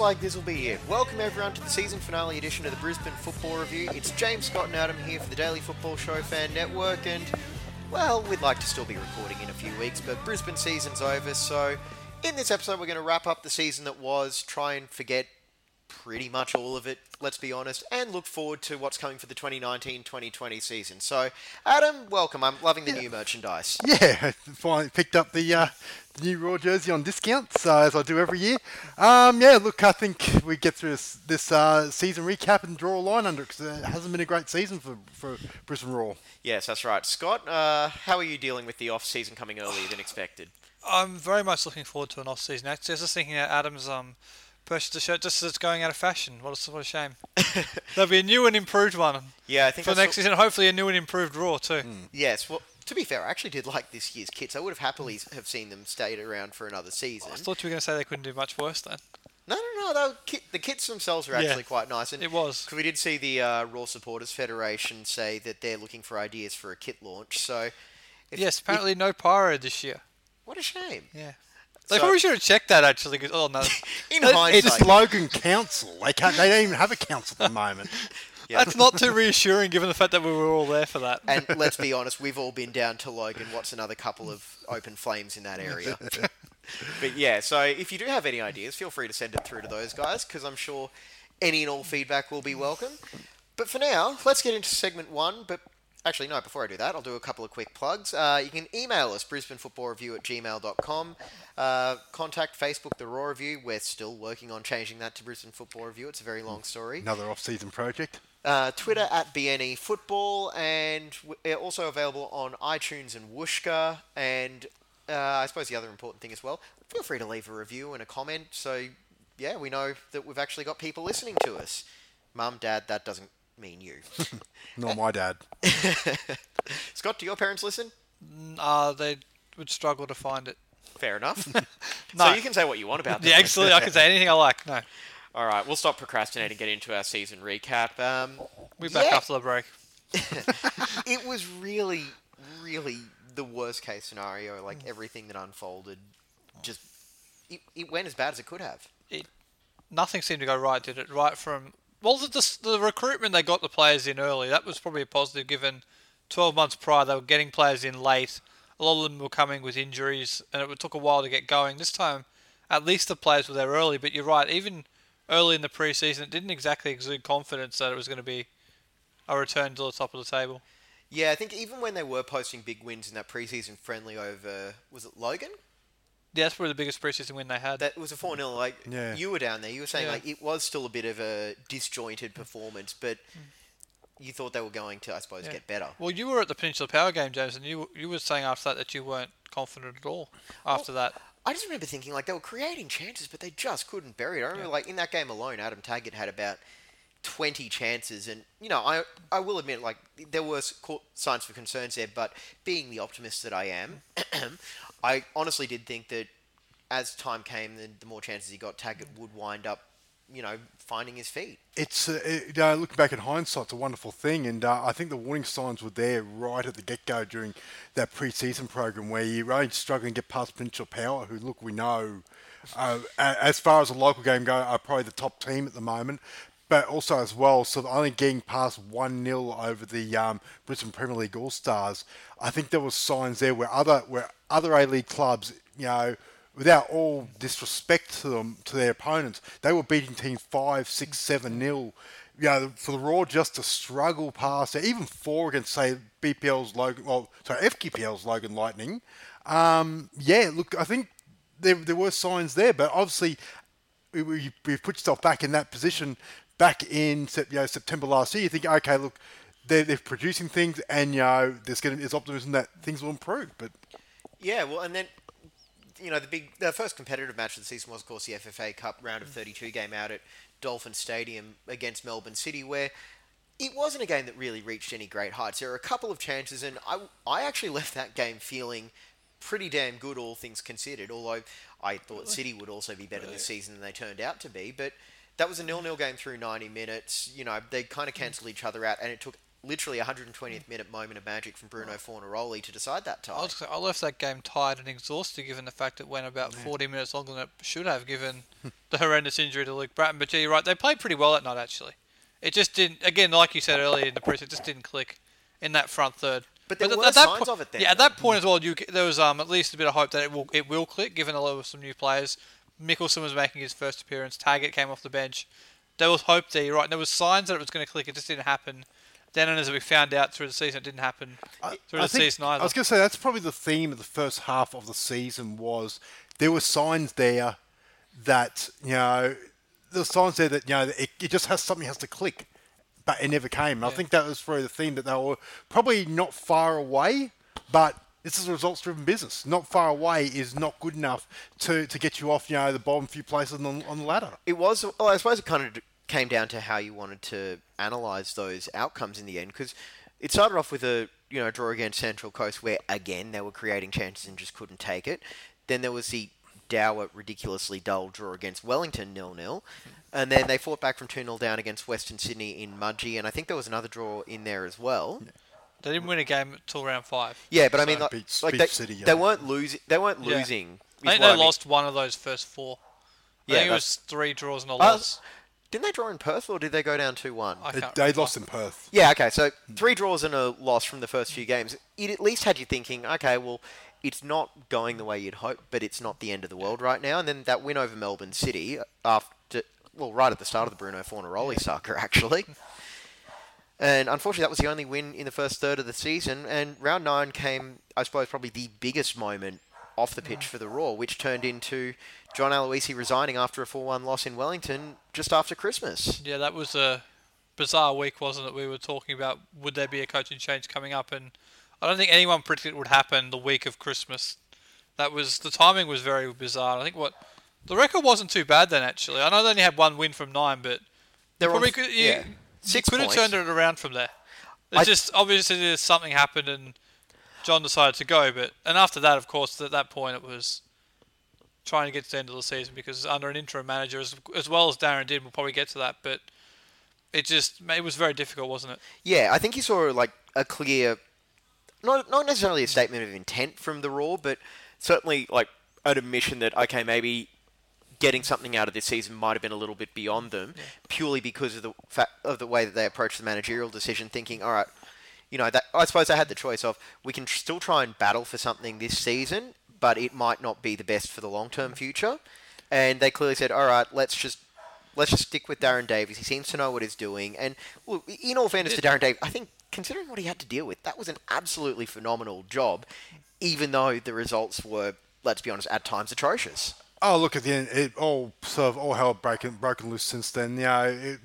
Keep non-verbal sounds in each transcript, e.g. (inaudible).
like this will be it. Welcome everyone to the season finale edition of the Brisbane Football Review. It's James Scott and Adam here for the Daily Football Show Fan Network, and well, we'd like to still be recording in a few weeks, but Brisbane season's over, so in this episode we're going to wrap up the season that was, try and forget pretty much all of it, let's be honest, and look forward to what's coming for the 2019-2020 season. So, Adam, welcome. I'm loving the new merchandise. Yeah, I (laughs) finally picked up the, uh, new Roar jersey on discount, so as I do every year. Um, yeah, look, I think we get through this, this uh, season recap and draw a line under it because it hasn't been a great season for, for Brisbane Roar. Yes, that's right. Scott, uh, how are you dealing with the off-season coming earlier than expected? (sighs) I'm very much looking forward to an off season. Actually, I was just thinking that Adams um purchased a shirt just as it's going out of fashion. What a, what a shame. (laughs) There'll be a new and improved one Yeah, I think for next season. Hopefully, a new and improved Roar too. Yes, well, to be fair, I actually did like this year's kits. I would have happily have seen them stayed around for another season. I thought you were going to say they couldn't do much worse then. No, no, no. Kit, the kits themselves are Yeah. actually quite nice. And It was. 'cause we did see the uh, Roar Supporters Federation say that they're looking for ideas for a kit launch. So, if- yes, apparently no pyro this year. what a shame. Yeah. They So- probably should have checked that actually. 'cause- oh no, (laughs) In That- hindsight, It's Logan Council. They can't. They don't even have a council at the moment. (laughs) yeah. that's not too reassuring given the fact that we were all there for that. and (laughs) let's be honest, we've all been down to Logan. What's another couple of open flames in that area? but yeah, so if you do have any ideas, feel free to send it through to those guys because I'm sure any and all feedback will be welcome. But for now, let's get into segment one. But actually, no, before I do that, I'll do a couple of quick plugs. Uh, you can email us, brisbanefootballreview at gmail.com. Uh, contact Facebook, The Roar Review. We're still working on changing that to Brisbane Football Review. It's a very long story. Another off-season project. Uh, Twitter at BNE Football, and w- uh, also available on iTunes and Whooshkaa. And uh, I suppose the other important thing as well, feel free to leave a review and a comment. So, yeah, we know that we've actually got people listening to us. Mum, Dad, that doesn't mean you. (laughs) Nor my dad. (laughs) Scott, do your parents listen? Uh, they would struggle to find it. Fair enough. (laughs) No. So you can say what you want about Yeah, absolutely. I can say anything I like. No, All right, we'll stop procrastinating and get into our season recap. Um, we back Yeah. after the break. it was really, really the worst case scenario. Like everything that unfolded, just it, it went as bad as it could have. It, nothing seemed to go right, did it? Right from well, the, the, recruitment they got the players in early. That was probably a positive, given 12 months prior they were getting players in late. A lot of them were coming with injuries, and it took a while to get going. This time, at least the players were there early. But you're right, even early in the preseason, it didn't exactly exude confidence that it was going to be a return to the top of the table. Yeah, I think even when they were posting big wins in that preseason friendly over, was it Logan? Yeah, that's probably the biggest preseason win they had. That was a 4 0. Like, Yeah. you were down there. You were saying, Yeah. like, it was still a bit of a disjointed performance, but you thought they were going to, I suppose, Yeah. get better. Well, you were at the Peninsula Power game, James, and you you were saying after that that you weren't confident at all after that. I just remember thinking like they were creating chances, but they just couldn't bury it. I remember like in that game alone, Adam Taggart had about twenty chances, and you know I I will admit like there were signs for concerns there, but being the optimist that I am, (clears throat) I honestly did think that as time came, the, the more chances he got, Taggart would wind up, you know, finding his feet. It's uh, it, you know, looking back in hindsight, it's a wonderful thing, and uh, I think the warning signs were there right at the get-go during that pre-season program where you're only struggling to get past Peninsula Power, who look we know, uh, as far as a local game go, are probably the top team at the moment. But also as well, so only getting past one 0 over the um, Brisbane Premier League All Stars. I think there were signs there where other where other A League clubs, you know, without all disrespect to them to their opponents, they were beating teams five, six, seven nil. You know, for the Roar just to struggle past it, even four against say BPL's Logan, well, sorry, FQPL's Logan Lightning. Um, yeah, look, I think there there were signs there, but obviously we, put yourself back in that position back in you know, September last year. You think, okay, look, they're, they're producing things, and you know, there's going to there's optimism that things will improve. But Yeah, well, and then you know, the big, the first competitive match of the season was, of course, the FFA Cup round of mm. 32 game out at Dolphin Stadium against Melbourne City, where it wasn't a game that really reached any great heights. There were a couple of chances, and I, I actually (laughs) left that game feeling pretty damn good, all things considered. Although I thought City would also be better this season than they turned out to be, but that was a mm. nil-nil game through 90 minutes. You know, they kind of mm. cancelled each other out, and it took literally a 120th minute moment of magic from Bruno Fornaroli to decide that tie. I, was, I left that game tired and exhausted, given the fact it went about 40 minutes longer than it should have, given (laughs) the horrendous injury to Luke Brattan. But yeah, you're right. They played pretty well that night, actually. It just didn't. Again, like you said earlier in the press, it just didn't click in that front third. But there at- were at that signs po- of it then, Yeah, at that point as well, you, there was um, at least a bit of hope that it will it will click, given a lot of some new players. Mickelson was making his first appearance. Taggart came off the bench. There was hope there. You're right. There was signs that it was going to click. It just didn't happen. Then, and as we found out through the season, it didn't happen through I the think- season either. I was going to say that's probably the theme of the first half of the season was there were signs there that you know the signs there that you know it, it just has something has to click, but it never came. I think that was probably the theme that they were probably not far away, but. This is a results-driven business. Not far away is not good enough to, to get you off, you know, the bottom few places on the, on the ladder. It was. Well, I suppose it kind of d- came down to how you wanted to analyse those outcomes in the end, because it started off with a you know draw against Central Coast, where again they were creating chances and just couldn't take it. Then there was the dour, ridiculously dull draw against Wellington, nil nil, and then they fought back from two 0 down against Western Sydney in Mudgee, and I think there was another draw in there as well. They didn't win a game until round five. Yeah, but I mean, like, beat- like beat they, City, yeah. they weren't losing. They weren't Yeah. losing. is I think what they mean. lost one of those first four. I Yeah, think it was three draws and a Uh, loss. Didn't they draw in Perth, or did they go down two one? They, can't they lost in Perth. Yeah, okay, so hmm. three draws and a loss from the first few games. It at least had you thinking, okay, well, it's not going the way you'd hope, but it's not the end of the world right now. And then that win over Melbourne City uh, after, well, right at the start of the Bruno Fornaroli saga, actually. And unfortunately, that was the only win in the first third of the season. And round nine came, I suppose, probably the biggest moment off the pitch for the Roar, which turned into John Aloisi resigning after a 4 1 loss in Wellington just after Christmas. Yeah, that was a bizarre week, wasn't it? We were talking about would there be a coaching change coming up, and I don't think anyone predicted it would happen the week of Christmas. That was the timing was very bizarre. I think what the record wasn't too bad then actually. I know they only had one win from nine, but They're probably could, you, yeah. Six could have turned it around from there. It's I- just obviously there's something happened and John decided to go, but and after that, of course, at that point it was trying to get to the end of the season because under an interim manager as, as well as Darren did, we'll probably get to that, but it just it was very difficult, wasn't it? Yeah, I think you saw like a clear, not not necessarily a statement of intent from the Roar, but certainly like an admission that okay, maybe getting something out of this season might have been a little bit beyond them, purely because of the fact of the way that they approached the managerial decision, thinking, all right, you know, that I suppose they had the choice of we can tr- still try and battle for something this season, but it might not be the best for the long term future, and they clearly said, all right, let's just. Let's just stick with Darren Davies. He seems to know what he's doing. And well, in all fairness to Darren Davies, I think considering what he had to deal with, that was an absolutely phenomenal job, even though the results were, let's be honest, at times atrocious. Oh, look at the end. It all sort of all hell broken broken loose since then. You know, it,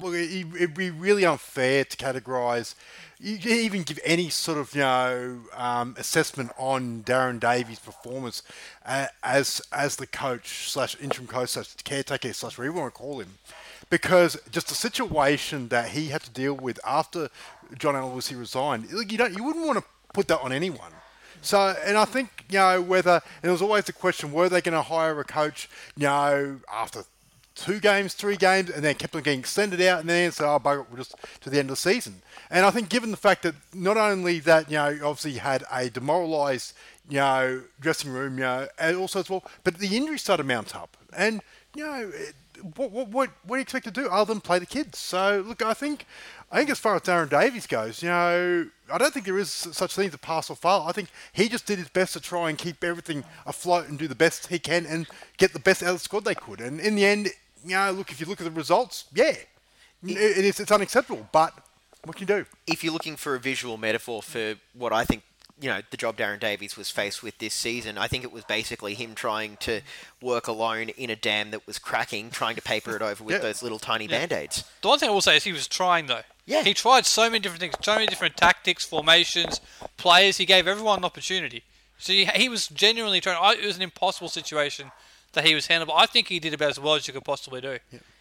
look, it, it'd be really unfair to categorise. Even give any sort of you know um, assessment on Darren Davies' performance uh, as as the coach slash interim coach slash caretaker slash whatever you want to call him, because just the situation that he had to deal with after John Aloisi resigned, you don't you wouldn't want to put that on anyone. So, and I think, you know, whether, and there was always the question, were they going to hire a coach, you know, after two games, three games, and then kept on getting extended out, and then say, oh, bugger it, we're just to the end of the season. And I think given the fact that not only that, you know, obviously had a demoralised, you know, dressing room, you know, and also as well, but the injuries started to mount up. And, you know, what, what, what, what do you expect to do other than play the kids? So, look, I think, I think as far as Darren Davies goes, you know, I don't think there is such thing as a pass or fail. I think he just did his best to try and keep everything afloat and do the best he can and get the best out of the squad they could. And in the end, you know, look, if you look at the results, yeah, it, it is, it's unacceptable. But what can you do? If you're looking for a visual metaphor for what I think, you know, the job Darren Davies was faced with this season, I think it was basically him trying to work alone in a dam that was cracking, trying to paper it over with Yeah. those little tiny band-aids. The one thing I will say is he was trying though. Yeah. He tried so many different things, so many different tactics, formations, players. He gave everyone an opportunity. So he, he was genuinely trying. I, it was an impossible situation that he was handling. But I think he did about as well as you could possibly do.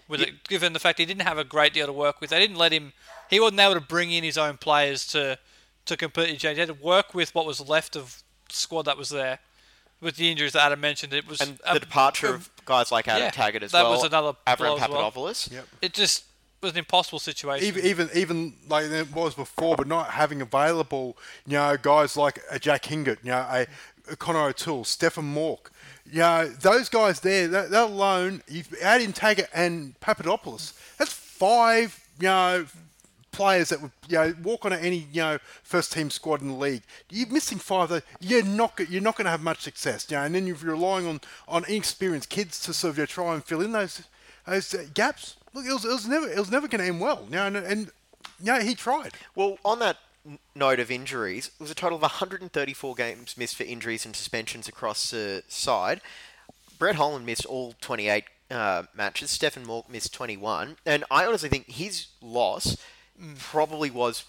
With it, given the fact he didn't have a great deal to work with, they didn't let him. He wasn't able to bring in his own players to to completely change. He had to work with what was left of the squad that was there. With the injuries that Adam mentioned, it was And a- the departure a- of guys like Adam yeah, Taggart as that well. was another Avram blow as well. Yep. it just was an impossible situation. Even even even like it was before, but not having available, you know, guys like a Jack Hingert, you know, a, a Connor O'Toole, Stefan Mauk, you know, those guys there, that, that alone, you add in Taggart and Papadopoulos, that's five, you know, players that would you know walk on any you know first team squad in the league. You're missing five. You're not you're not going to have much success. You know, and then you're relying on on inexperienced kids to sort of you know, try and fill in those those uh, gaps. Look, it was, it was never it was never going to end well. You know, and, and you know, he tried. Well, on that note of injuries, it was a total of 134 games missed for injuries and suspensions across the side. Brett Holman missed all 28 uh, matches. Stefan Mauk missed 21, and I honestly think his loss mm. probably was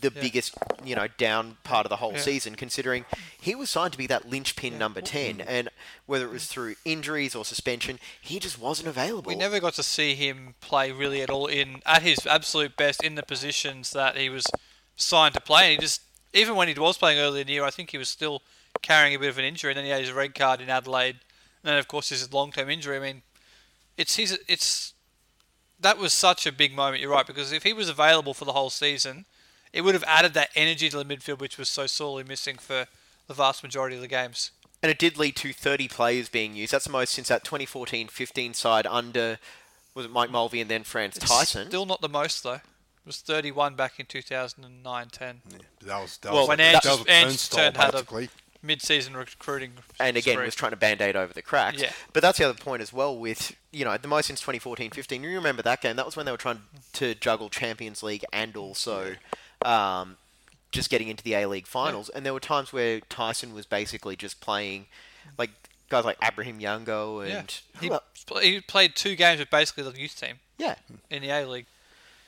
the biggest, you know, down part of the whole Yeah. season, considering he was signed to be that linchpin number 10, mm. and whether it was mm. through injuries or suspension, he just wasn't available. We never got to see him play really at all in at his absolute best in the positions that he was signed to play. And he just even when he was playing earlier in the year, I think he was still carrying a bit of an injury. And then he had his red card in Adelaide, and then of course his long-term injury. I mean, it's his it's that was such a big moment. You're right because if he was available for the whole season, it would have added that energy to the midfield, which was so sorely missing for the vast majority of the games. And it did lead to 30 players being used. That's the most since that 2014-15 side under was it Mike Mulvey and then Frans Thijssen. Still not the most though. It was 31 back in 2009-10. That was that Well, was, when a- Ange- that Ange turned had a- Mid-season recruiting. and again spree. was trying to band-aid over the cracks. Yeah. But that's the other point as well with, you know, the most since 2014-15. You remember that game? That was when they were trying to juggle Champions League and also um, just getting into the A-League finals. And there were times where Thijssen was basically just playing like guys like Abraham Youngo Yeah. and He, who he played two games with basically the youth team yeah. in the A League.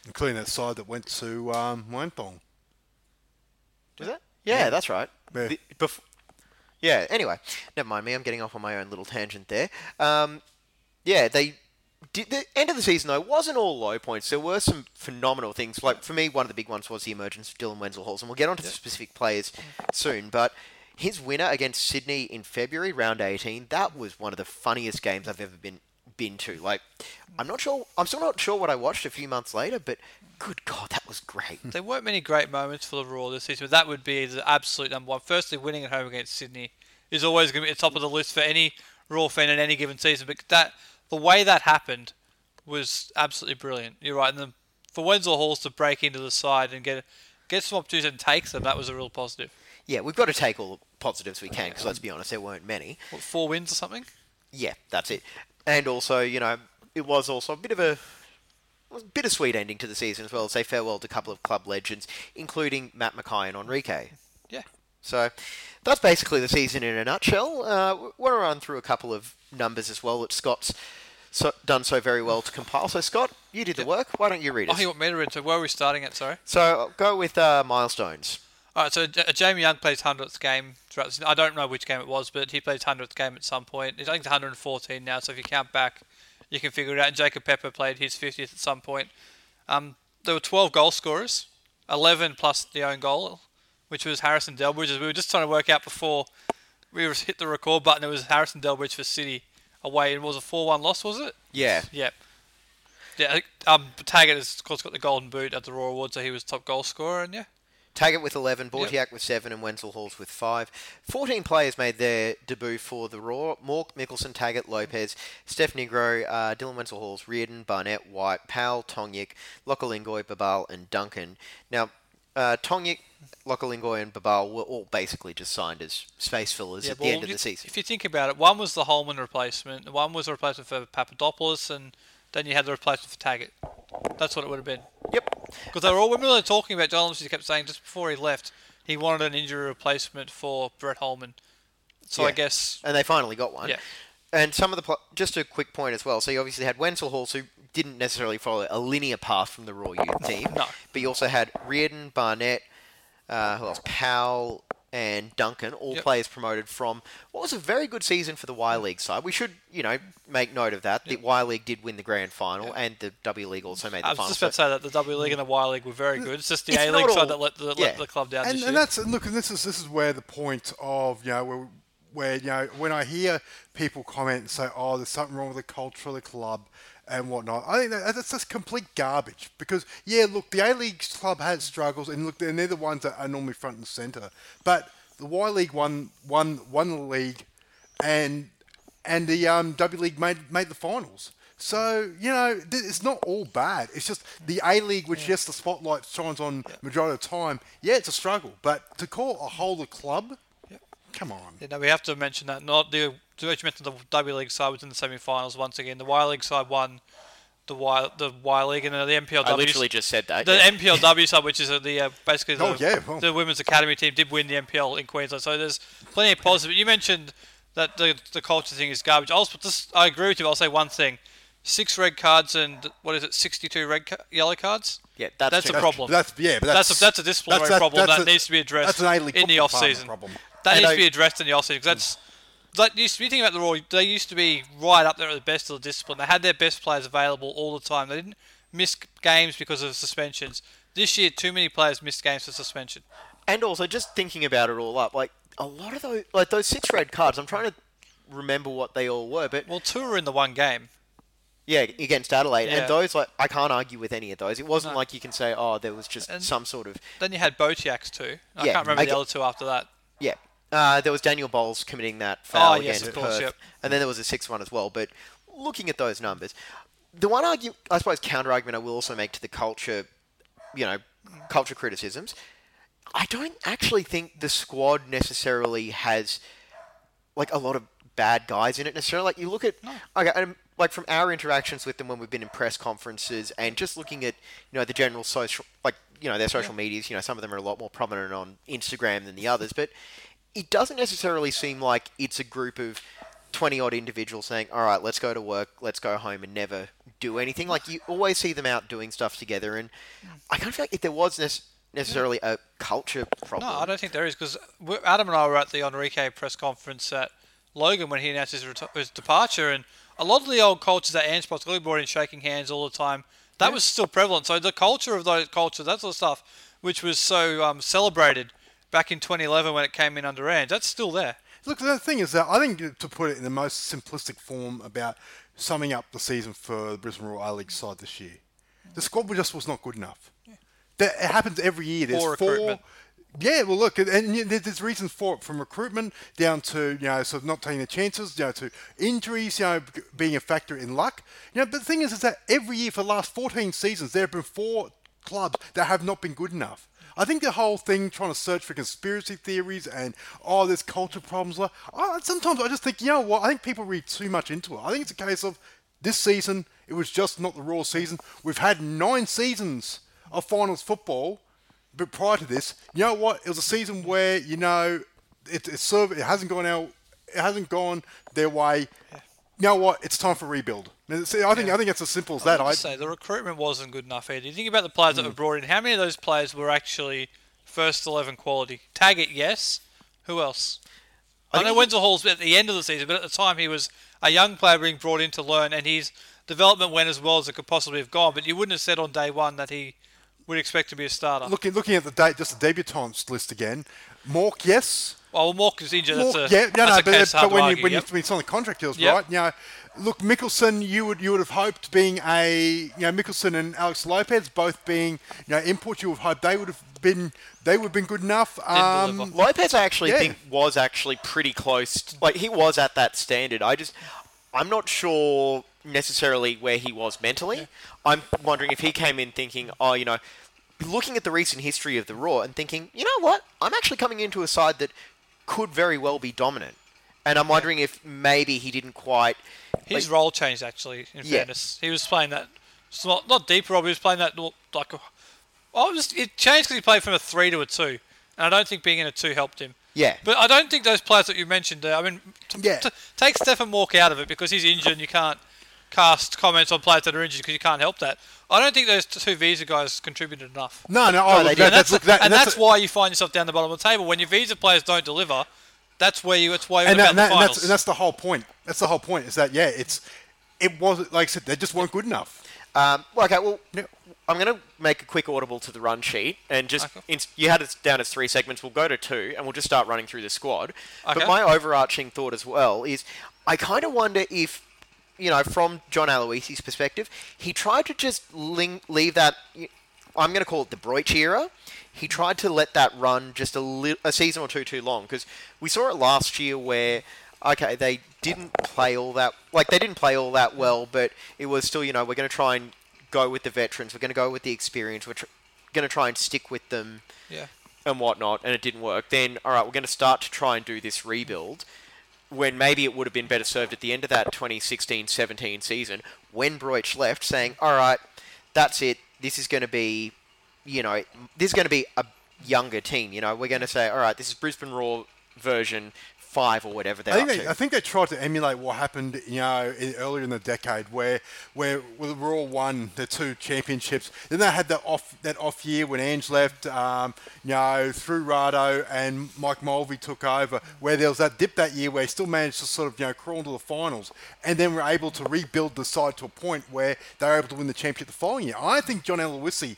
Including that side that went to um, Wentong. Was that? Yeah, that's right. Yeah. The- bef- yeah. Anyway, never mind me. I'm getting off on my own little tangent there. Um, yeah, they did. The end of the season though wasn't all low points. There were some phenomenal things. Like for me, one of the big ones was the emergence of Dylan Wenzel Halls, and we'll get onto the specific players soon. But his winner against Sydney in February, round 18, that was one of the funniest games I've ever been been to. Like, I'm not sure. I'm still not sure what I watched a few months later, but good God, that was great. There weren't many great moments for the Roar this season, but that would be the absolute number one. Firstly, winning at home against Sydney is always going to be at the top of the list for any Roar fan in any given season. But that the way that happened was absolutely brilliant. You're right, and then for Wenzel Halls to break into the side and get get some opportunities and take them, that was a real positive. Yeah, we've got to take all the positives we can because let's be honest, there weren't many. What, four wins or something? Yeah, that's it. And also, you know, it was also a bit of a it was a bittersweet ending to the season as well. Say farewell to a couple of club legends, including Matt McKay and Enrique. Yeah. So that's basically the season in a nutshell. Uh, we want to run through a couple of numbers as well that Scott's so, done so very well to compile. So Scott, you did the work. Why don't you read Oh, us? you want me to read? So where are we starting at? Sorry. So I'll go with uh, milestones. All right, so uh, Jamie Young plays hundredth game throughout. The season. I don't know which game it was, but he plays hundredth game at some point. I think it's 114 now. So if you count back, you can figure it out. And Jacob Pepper played his 50th at some point. Um, there were 12 goal scorers, 11 plus the own goal, which was Harrison Delbridge. As we were just trying to work out before we hit the record button, it was Harrison Delbridge for City away, it was a 4-1 loss, was it? Yeah. Yep. Yeah, I um, Taggart has of course got the Golden Boot at the Royal Award, so he was top goal scorer, and yeah. Taggart with 11, Bautheac with 7, and Wenzel Halls with 5. 14 players made their debut for the Roar. Mauk, Mickelson, Taggart, Lopez, Steph Nigro, uh, Dylan Wenzel Halls, Reardon, Barnett, White, Powell, Tongyik, Lokalingoy, Babal, and Duncan. Now, uh, Tongyik, Lokalingoy, and Babal were all basically just signed as space fillers at the end of the season. If you think about it, one was the Holman replacement, one was a replacement for Papadopoulos, and then you had the replacement for Taggart. That's what it would have been. Yep. Because they were all, were talking about John He kept saying just before he left, he wanted an injury replacement for Brett Holman. So I guess, And they finally got one. Yeah. And some of the pl- just a quick point as well. So you obviously had Wenzel Halls, who didn't necessarily follow a linear path from the Roar youth team. No. But you also had Reardon, Barnett, uh, who else? Powell, and Duncan, all Yep. players promoted from what was a very good season for the Y mm. League side. We should, you know, make note of that. The Y League did win the grand final, and the W League also made the I was final. just about to say that the W League and the Y League were very good. It's just the It's A League all- side that let the, let the club down and, this and year. that's and look, and this is this is where the point of you know where, where you know when I hear people comment and say, "Oh, there's something wrong with the culture of the club." And whatnot. I think that, that's just complete garbage because yeah, look, the A League club has struggles, and look, and they're the ones that are normally front and center. But the Y League won won won the league, and and the um, W League made made the finals. So you know th- it's not all bad. It's just the A League, which yes, the spotlight shines on majority of the time. Yeah, it's a struggle, but to call a whole the club, come on. You know, we have to mention that not the to mention the W League side was in the semi-finals once again. The Y League side won the Y the Y League and the NPLW. I literally just said that. the yeah. NPLW side, which is uh, the uh, basically the, Oh, yeah, well. the women's academy team, did win the NPL in Queensland. So there's plenty of positive. You mentioned that the the culture thing is garbage. I'll just I agree with you. I'll say one thing: six red cards and what is it? Sixty-two red ca- yellow cards. Yeah, that's that's a too- problem. That's yeah, but That's that's a, that's a disciplinary problem that needs to be addressed That's an in the off season. problem. That And needs I- to be addressed in the off because That's like be thinking about the Roar. They used to be right up there at the best of the discipline. They had their best players available all the time. They didn't miss games because of suspensions. This year, too many players missed games for suspension. And also, just thinking about it all up, like a lot of those, like those six red cards. I'm trying to remember what they all were, but Well, two were in the one game. yeah, against Adelaide, Yeah. and those like I can't argue with any of those. It wasn't No. like you can say, oh, there was just And- some sort of Then you had Bautheacs too. I Yeah, can't remember I the get- other two after that. yeah. Uh, there was Daniel Bowles committing that foul Oh, yes, against course, Perth, yep. and then there was a sixth one as well. But looking at those numbers, the one argue, I suppose, counter argument I will also make to the culture, you know, culture criticisms. I don't actually think the squad necessarily has like a lot of bad guys in it necessarily. Like you look at okay, and, like from our interactions with them when we've been in press conferences and just looking at you know the general social like you know their social medias. You know some of them are a lot more prominent on Instagram than the others, but it doesn't necessarily seem like it's a group of. 20 odd individuals saying, All right, let's go to work, let's go home and never do anything. Like, you always see them out doing stuff together. And I kind of feel like if there was nec- necessarily a culture problem. No, I don't think there is because Adam and I were at the Enrique press conference at Logan when he announced his, reti- his departure, and a lot of the old cultures that Ange Postecoglou brought in, shaking hands all the time, that was still prevalent. So the culture of those cultures, that sort of stuff, which was so um, celebrated back in 2011 when it came in under Ange, that's still there. Look, the thing is that I think to put it in the most simplistic form about summing up the season for the Brisbane Royal A League side this year, the squad just was not good enough. That it happens every year. There's Poor four. recruitment. Yeah, well, look, and, and there's reasons for it, from recruitment down to you know, sort of not taking the chances, you know, to injuries, you know, being a factor in luck. You know, but the thing is, is that every year for the last 14 seasons, there have been four clubs that have not been good enough. I think the whole thing trying to search for conspiracy theories and oh, there's culture problems. like, I, sometimes I just think, you know what? I think people read too much into it. I think it's a case of this season it was just not the Roar season. We've had nine seasons of finals football, but prior to this, you know what? It was a season where you know it, it's served, it hasn't gone out, it hasn't gone their way. You know what? It's time for rebuild. See, I think I think it's as simple as that. I, I say the recruitment wasn't good enough either. You think about the players that hmm. were brought in. How many of those players were actually first eleven quality? Taggart, yes. Who else? I, think know Wenzel Hall's at the end of the season, but at the time he was a young player being brought in to learn, and his development went as well as it could possibly have gone. But you wouldn't have said on day one that he would expect to be a starter. looking looking at the date, just the debutants list again. Mauk, yes. well, Mauk is injured. Mauk, that's a, yeah, no, that's no, a but, case but when you when yep. you when it's on the contract deals, Yep. right? You know, look, Mickelson, you would you would have hoped being a you know Mickelson and Alex Lopez both being you know imports, you would have hoped they would have been they would have been good enough. Um. Lopez, I actually Yeah. think was actually pretty close. t- like he was at that standard. I just, I'm not sure necessarily where he was mentally. I'm wondering if he came in thinking, oh, you know, looking at the recent history of the Roar and thinking, you know what, I'm actually coming into a side that could very well be dominant. And I'm wondering if maybe he didn't quite. His like- role changed actually. In Yeah. fairness, he was playing that not not deeper role. but He was playing that like. A, I was it changed because he played from a three to a two, and I don't think being in a two helped him. Yeah. But I don't think those players that you mentioned. Uh, I mean, t- Yeah. t- take Stefan Mauk out of it because he's injured and you can't. cast comments on players that are injured because you can't help that. I don't think those two visa guys contributed enough. No, no, oh, they did. that, and that's, that's, look, that, and that's that's, a- why you find yourself down the bottom of the table when your visa players don't deliver. That's where you. It's why and, that, and, that, and that's and that's the whole point. That's the whole point. Is that yeah? It's it wasn't like I said. They just weren't good enough. Um, well, okay, well, Yeah. I'm going to make a quick audible to the run sheet, and just Okay. in, you had it down as three segments. We'll go to two, and we'll just start running through the squad. Okay. But my overarching thought as well is, I kind of wonder if, you know, from John Aloisi's perspective, he tried to just ling- leave that. I'm going to call it the Broich era. He tried to let that run just a, li- a season or two too long because we saw it last year where okay they didn't play all that like they didn't play all that well, but it was still you know we're going to try and go with the veterans, we're going to go with the experience, we're tr- going to try and stick with them yeah. and whatnot, and it didn't work. Then all right, we're going to start to try and do this rebuild when maybe it would have been better served at the end of that 2016-17 season when Broich left, saying, "All right, that's it. This is going to be, you know, this is going to be a younger team. You know, we're going to say, all right, this is Brisbane Roar version five or whatever they're I think they, to." I think they tried to emulate what happened, you know, in, earlier in the decade, where where the Roar won the two championships. Then they had that off that off year when Ange left, um, you know, through Rado and Mike Mulvey took over, where there was that dip that year where he still managed to sort of you know crawl into the finals, and then were able to rebuild the side to a point where they were able to win the championship the following year. I think John Aloisi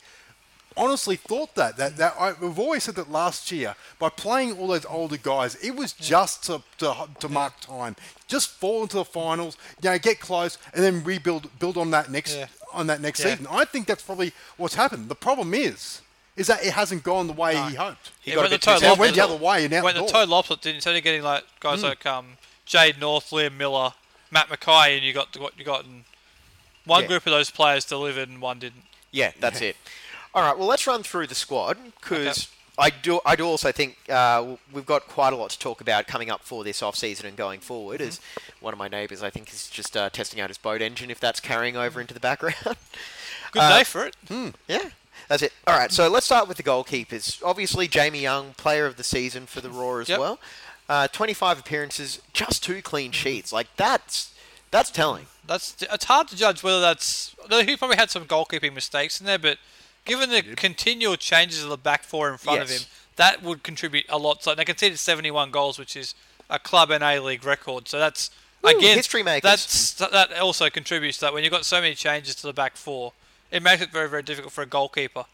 honestly thought that that that I, we've always said that last year by playing all those older guys, it was just to, to to mark time, just fall into the finals, you know, get close, and then rebuild build on that next Yeah. on that next Yeah. season. I think that's probably what's happened. The problem is. Is that it hasn't gone the way he hoped? He Yeah, got a when the bit too total went the opposite- other way and out Went the the door. total. Didn't instead of getting like guys like um, Jade North, Liam Miller, Matt McKay, and you got what you got, and one Yeah. group of those players delivered and one didn't. Yeah, that's it. All right, well, let's run through the squad because I do. I do also think uh, we've got quite a lot to talk about coming up for this off season and going forward. As one of my neighbours, I think, is just uh, testing out his boat engine. If that's carrying over into the background. (laughs) Good Uh, day for it. Yeah, that's it. All right, so let's start with the goalkeepers. Obviously, Jamie Young, player of the season for the Roar as Yep. well. Uh, 25 appearances, just two clean sheets. Like that's that's telling. That's it's hard to judge whether that's. He probably had some goalkeeping mistakes in there, but given the continual changes of the back four in front of him, that would contribute a lot. So they conceded 71 goals, which is a club and A League record. So that's Woo, again history makers. That's that also contributes to that when you've got so many changes to the back four, it makes it very very difficult for a goalkeeper.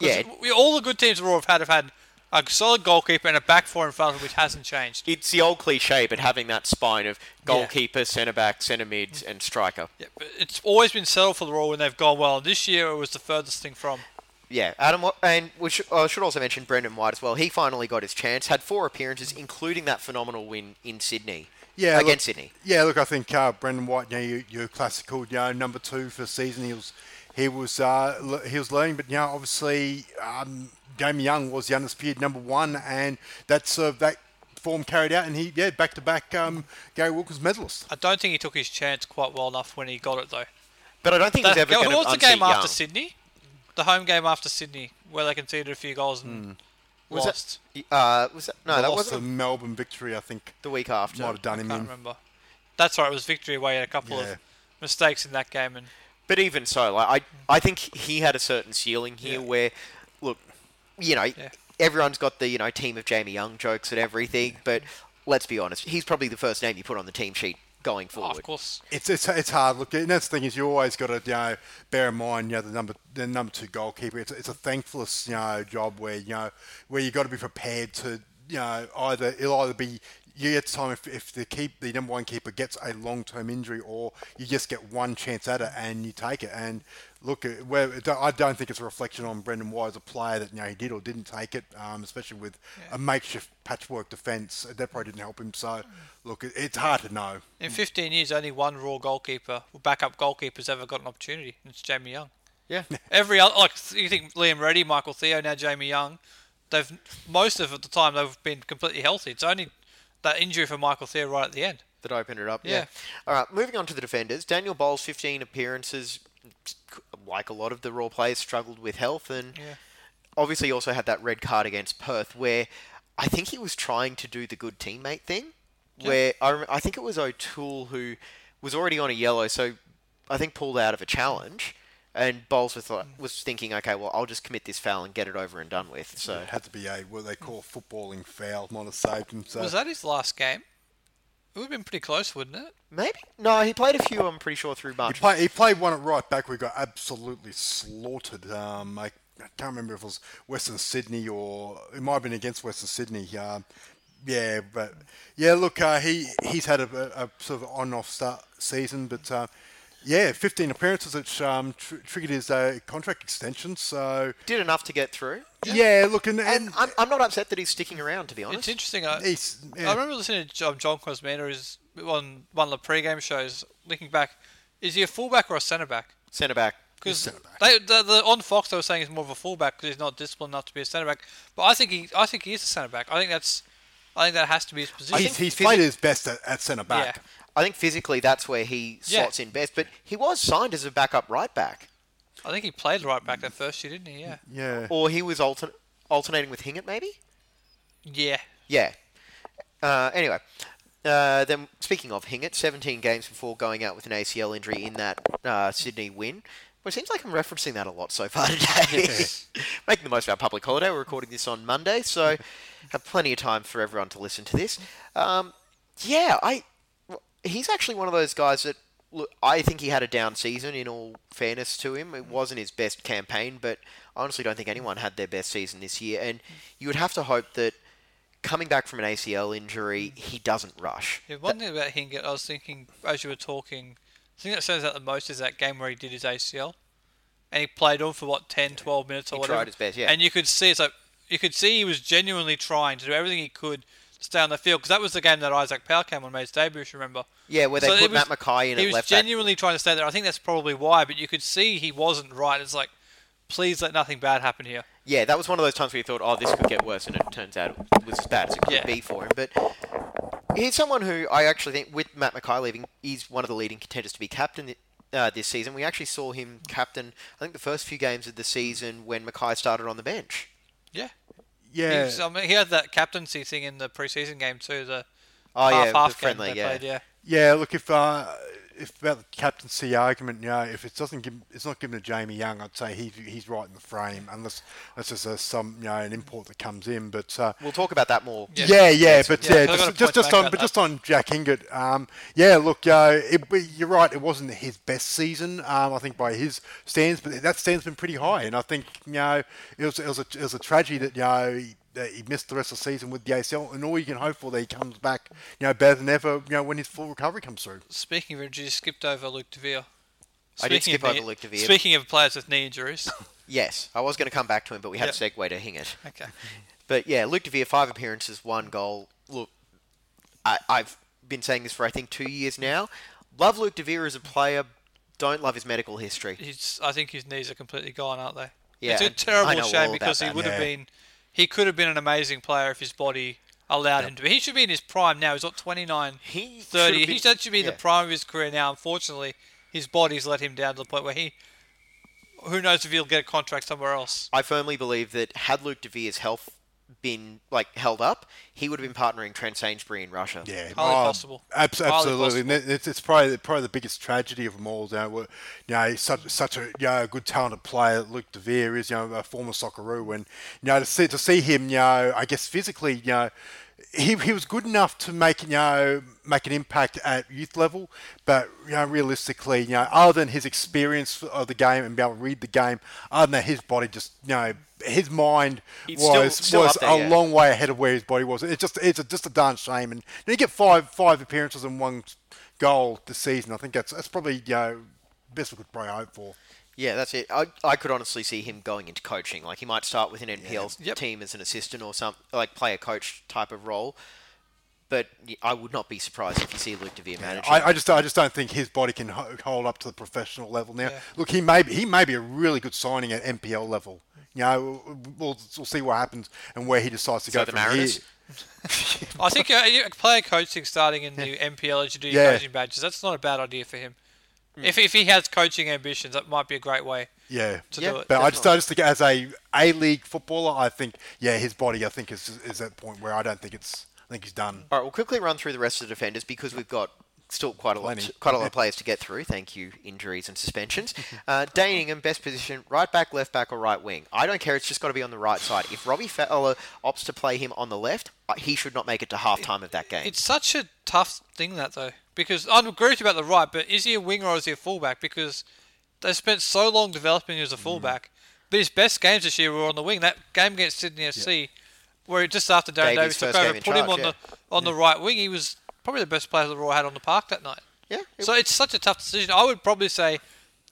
Yeah. we, all the good teams Roar have had have had a solid goalkeeper and a back four in front of them, which hasn't changed. It's the old cliche, but having that spine of goalkeeper, centre back, centre mid, and striker. Yeah, but it's always been settled for the Roar when they've gone well. And this year it was the furthest thing from. Yeah, Adam, and we should, I should also mention Brendan White as well. He finally got his chance. Had four appearances, including that phenomenal win in Sydney. Yeah, look- against Sydney. Yeah, look, I think uh, Brendan White, you know, you, your classical, you know, number two for the season. He was, he was, uh, he was learning, but you know, obviously, um, Jamie Young was the undisputed number one, and that's uh, that form carried out, and he, yeah, back to back, um, Gary Wilkins medalist. I don't think he took his chance quite well enough when he got it though. But I don't think he's That- ever going to what was the unseat game after Sydney? The home game after Sydney, where they conceded a few goals and Was lost. that? Uh, was that? No, They that wasn't the Melbourne victory, I think. the week after. Might have done I him can't in. remember. That's right. It was victory away. Had a couple Yeah. of mistakes in that game, and But even so, like I, I think he had a certain ceiling here Yeah. where, look, you know, Yeah. everyone's got the you know team of Jamie Young jokes and everything, but let's be honest, he's probably the first name you put on the team sheet going oh, forward. of course, It's, it's it's hard. Look, and that's the thing is you always got to you know bear in mind you know the number the number two goalkeeper. It's it's a thankless you know job where you know where you got to be prepared to you know either it'll either be you get time if, if the keep the number one keeper gets a long term injury or you just get one chance at it and you take it and. Look, uh, where I don't think it's a reflection on Brendan White as a player that you know he did or didn't take it, um, especially with a makeshift patchwork defence. That probably didn't help him. So, look, it's hard to know. in 15 years, only one Roar goalkeeper, backup goalkeeper's ever got an opportunity. and It's Jamie Young. Yeah. (laughs) Every other, like you think Liam Reddy, Michael Theo, now Jamie Young, they've most of the time they've been completely healthy. It's only that injury for Michael Theo right at the end. that opened it up. Yeah. Yeah. All right, moving on to the defenders. Daniel Bowles, 15 appearances. Like a lot of the Roar players, struggled with health, and Yeah. obviously also had that red card against Perth, where I think he was trying to do the good teammate thing. Where I, I think it was O'Toole who was already on a yellow, so I think, pulled out of a challenge, and Bowles was, thought, was thinking, okay, well, I'll just commit this foul and get it over and done with. So It had to be a what they call footballing foul, might have saved him. So Was that his last game? It would have been pretty close, wouldn't it? maybe no, he played a few. I'm pretty sure through he, March. play, he played one at right back We got absolutely slaughtered. Um, I, I can't remember if it was Western Sydney or it might have been against Western Sydney. Um, yeah, but yeah, look, uh, he he's had a, a, a sort of on-off start season, but uh, yeah, 15 appearances, which um, tr- triggered his uh, contract extension. So Did enough to get through, yeah, look, and, and and I'm, I'm not upset that he's sticking around. To be honest, It's interesting. I, he's yeah. I remember listening to John, John Kosmina on one of the pre-game shows, looking back. Is he a fullback or a centre back? centre back. Because centre back. they, the, the, on Fox they were saying he's more of a fullback because he's not disciplined enough to be a centre back. But I think he, I think he is a centre back. I think that's, I think that has to be his position. he's, he's played his best at, at centre back. Yeah. I think physically that's where he Yeah. slots in best. But he was signed as a backup right back, I think he played right back that first year, didn't he? Yeah. Yeah. or he was altern- alternating with Hingert, maybe. Yeah. Yeah. Uh, anyway, uh, then speaking of Hingert, 17 games before going out with an ACL injury in that uh, Sydney win. Well, it seems like I'm referencing that a lot so far (laughs) today. Making the most of our public holiday. We're recording this on Monday, so have plenty of time for everyone to listen to this. Um, yeah, I. He's actually one of those guys that look. I think he had a down season. In all fairness to him, it wasn't his best campaign, but I honestly don't think anyone had their best season this year. And you would have to hope that coming back from an ACL injury, mm. he doesn't rush. Yeah, one thing about Hingert, I was thinking as you were talking, the thing that stands out the most is that game where he did his ACL, and he played on for what 10, 12 minutes or He whatever. tried his best, yeah. And you could see it's like you could see he was genuinely trying to do everything he could stay on the field because that was the game that Isaac Powell came on made his debut. if you Remember? Yeah, where they So put was- Matt McKay in He at was left back. genuinely trying to stay there. I think that's probably why, but you could see he wasn't right. It's like, please let nothing bad happen here. Yeah, that was one of those times where you thought, oh, this could get worse, and it turns out it was as bad as it could Yeah. be for him. But he's someone who I actually think, with Matt McKay leaving, he's one of the leading contenders to be captain uh, this season. We actually saw him captain, I think, the first few games of the season when McKay started on the bench. Yeah. Yeah. He, was- I mean, he had that captaincy thing in the preseason game too. The Oh, half yeah, half the game friendly, they yeah. played. Yeah. Yeah, look, if uh, if about the captaincy argument, you know, if it doesn't give, it's not given to Jamie Young, I'd say he's he's right in the frame, unless unless there's a, some you know an import that comes in. But uh, We'll talk about that more. Yeah. yeah, yeah, but Yeah, yeah, I've got a just, just, just on, but that. just on Jack Hingert, um, yeah, look, uh, it, you're right, it wasn't his best season, um, I think by his stands, but that stand's been pretty high, and I think you know it was it was a, it was a tragedy that you know. He, that he missed the rest of the season with the ACL, and all you can hope for that he comes back, you know, better than ever, you know, when his full recovery comes through. Speaking of injuries, you skipped over Luke Devere. I did Speaking skip of over knee- Luke Devere. Speaking of players with knee injuries. (laughs) Yes, I was going to come back to him, but we had Yeah. a segue to Hingert. okay. (laughs) But yeah, Luke Devere, five appearances, one goal. Look, I, I've been saying this for I think two years now. Love Luke Devere as a player. Don't love his medical history. He's, I think his knees are completely gone, aren't they? Yeah, it's a terrible shame about because he that. would have been, he could have been an amazing player if his body allowed him to be. He should be in his prime now. He's not 29, He 30. should've He been- should be in yeah. the prime of his career now. Unfortunately, his body's let him down to the point where he, who knows if he'll get a contract somewhere else. I firmly believe that had Luke De Devere's health been like held up, he would have been partnering Trent Sainsbury in Russia. Yeah, Highly oh, possible. abs- Highly absolutely. possible. It's, it's probably probably the biggest tragedy of them all. You know, you know, he's such such a you know, good talented player. Luke De Devere is you know a former Socceroo, and you know to see to see him, you know, I guess physically, you know. He, he was good enough to make you know make an impact at youth level, but you know realistically, you know other than his experience of the game and be able to read the game, other than that, his body just you know his mind He's still- was still was there, a yeah. long way ahead of where his body was. It's just it's a, just a darn shame. And you get five five appearances and one goal this season. I think that's that's probably you know best we could probably hope for. Yeah, that's it. I, I could honestly see him going into coaching. Like he might start with an NPL Yep. team as an assistant or some like play a coach type of role. But I would not be surprised if you see Luke Devere managing. I, I just I just don't think his body can ho- hold up to the professional level now. Yeah. Look, he may be, he may be a really good signing at NPL level. You know, we'll, we'll see what happens and where he decides to So go the from Mariners? here. (laughs) I think uh, you- player coaching starting in the NPL as you do your Yeah. coaching badges. That's not a bad idea for him. If, if he has coaching ambitions, that might be a great way Yeah, to Yeah, do it. But I just, I just think as a A League footballer, I think yeah, his body I think is is at the point where I don't think it's I think he's done. All right, we'll quickly run through the rest of the defenders because we've got still quite a lot, quite a lot of (laughs) players to get through. Thank you, injuries and suspensions. Uh, Dane Ingham, best position, right back, left back, or right wing. I don't care. It's just got to be on the right side. If Robbie Fowler opts to play him on the left, uh, he should not make it to half time of that game. It's such a tough thing that though, because I agree with you about the right, but is he a winger or is he a fullback? Because they spent so long developing him as a mm. fullback, but his best games this year were on the wing. That game against Sydney FC, where just after Darren Davies' Davis took over, put him charge, on the on the right wing, he was probably the best player the Roar had on the park that night. yeah. it- So it's such a tough decision. I would probably say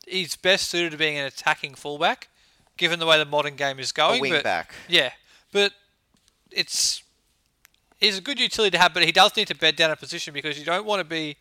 he's best suited to being an attacking fullback, given the way the modern game is going. wing but, back. Yeah, but it's he's a good utility to have, but he does need to bed down a position because you don't want to be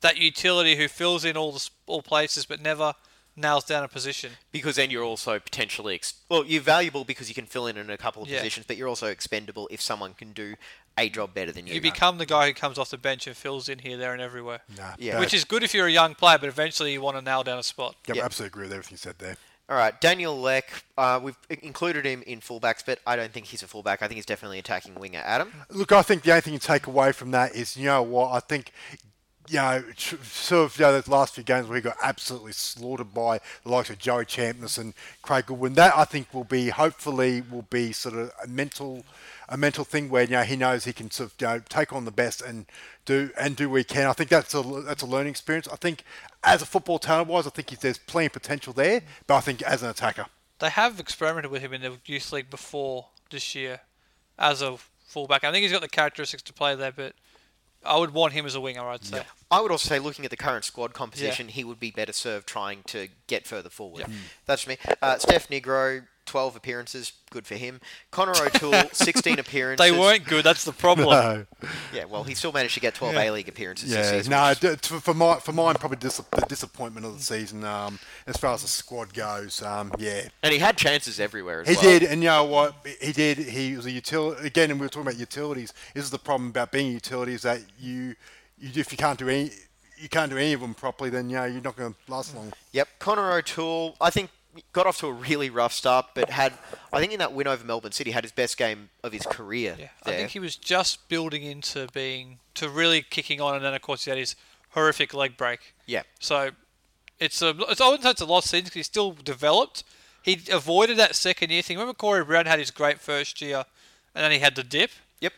that utility who fills in all the all places but never nails down a position. because then you're also potentially ex- well, you're valuable because you can fill in in a couple of Yeah. positions, but you're also expendable if someone can do a job better than you. You become the guy who comes off the bench and fills in here, there, and everywhere. Nah, Yeah. Which is good if you're a young player, but eventually you want to nail down a spot. Yep, Yeah. absolutely agree with everything you said there. All right, Daniel Leck. Uh, we've included him in fullbacks, but I don't think he's a fullback. I think he's definitely attacking winger. Adam. Look, I think the only thing you take away from that is, you know what, I think, you know, sort of, you know, those last few games where he got absolutely slaughtered by the likes of Joey Champness and Craig Goodwin, that I think will be, hopefully, will be sort of a mental, a mental thing where, you know, he knows he can sort of, you know, take on the best and do, and do what he can. I think that's a, that's a learning experience. I think as a football talent wise, I think there's plenty of potential there, but I think as an attacker, They have experimented with him in the youth league before this year as a fullback. I think he's got the characteristics to play there, but I would want him as a winger. I'd say. I would also say, looking at the current squad composition, he would be better served trying to get further forward. Yeah. That's me. Uh, Steph Nigro, 12 appearances, good for him. Connor O'Toole, (laughs) 16 appearances. They weren't good. That's the problem. no. Yeah, well, he still managed to get 12 Yeah. A League appearances this Yeah, season. no, which is- d- t- for my for mine probably dis- the disappointment of the season. Um, as far as the squad goes, um, yeah, and he had chances everywhere as he well. did, and you know what, he did. He was a utility again, and we were talking about utilities. This is the problem about being utilities that you, you if you can't do any, you can't do any of them properly, then you know you're not going to last long. Yep, Connor O'Toole, I think got off to a really rough start, but had I think in that win over Melbourne City had his best game of his career. Yeah, there. I think he was just building into being to really kicking on, and then of course he had his horrific leg break. yeah, So it's a it's I wouldn't say it's a lost season 'cause he still developed. He avoided that second year thing. Remember Corey Brown had his great first year, and then he had the dip. yep.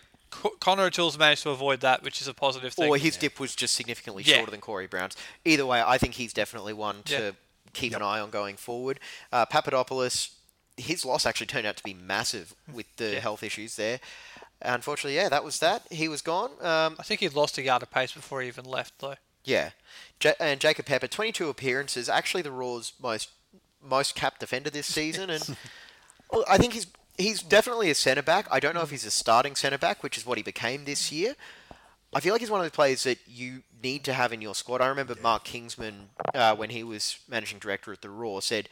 Connor O'Toole's managed to avoid that, which is a positive thing. Or his dip was just significantly Yeah. shorter than Corey Brown's. Either way, I think he's definitely one to Yeah. Keep an eye on going forward. Uh, Papadopoulos, his loss actually turned out to be massive with the Yeah. health issues there. Unfortunately, yeah, that was that. He was gone. Um, I think he'd lost a yard of pace before he even left, though. Yeah, Ja and Jacob Pepper, 22 appearances. Actually, the Roar's most most capped defender this season, and (laughs) well, I think he's he's definitely a centre back. I don't know if he's a starting centre back, which is what he became this year. I feel like he's one of those players that you need to have in your squad. I remember Mark Kingsman uh, when he was managing director at the Roar said.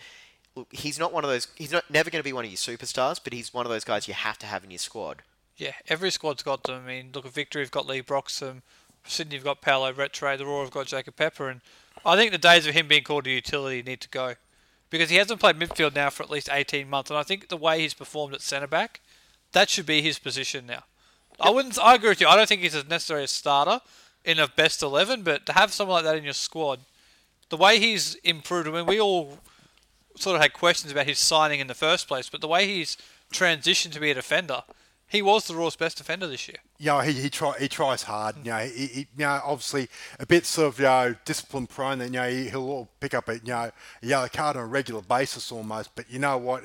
Look, he's not one of those. He's not never going to be one of your superstars, but he's one of those guys you have to have in your squad. Yeah, every squad's got them. I mean, look at Victory, have got Leigh Broxham. Sydney have got Paulo Retre. The Roar have got Jacob Pepper. And I think the days of him being called a utility need to go. Because he hasn't played midfield now for at least 18 months. And I think the way he's performed at centre back, that should be his position now. I wouldn't. I agree with you. I don't think he's necessarily a starter in a best 11, but to have someone like that in your squad, the way he's improved, I mean, we all sort of had questions about his signing in the first place, but the way he's transitioned to be a defender, he was the Roar's best defender this year. you know, he, he try he tries hard. You know, he, he you know obviously a bit sort of you know discipline prone. That you know he, he'll pick up a you know a yellow card on a regular basis almost. But you know what,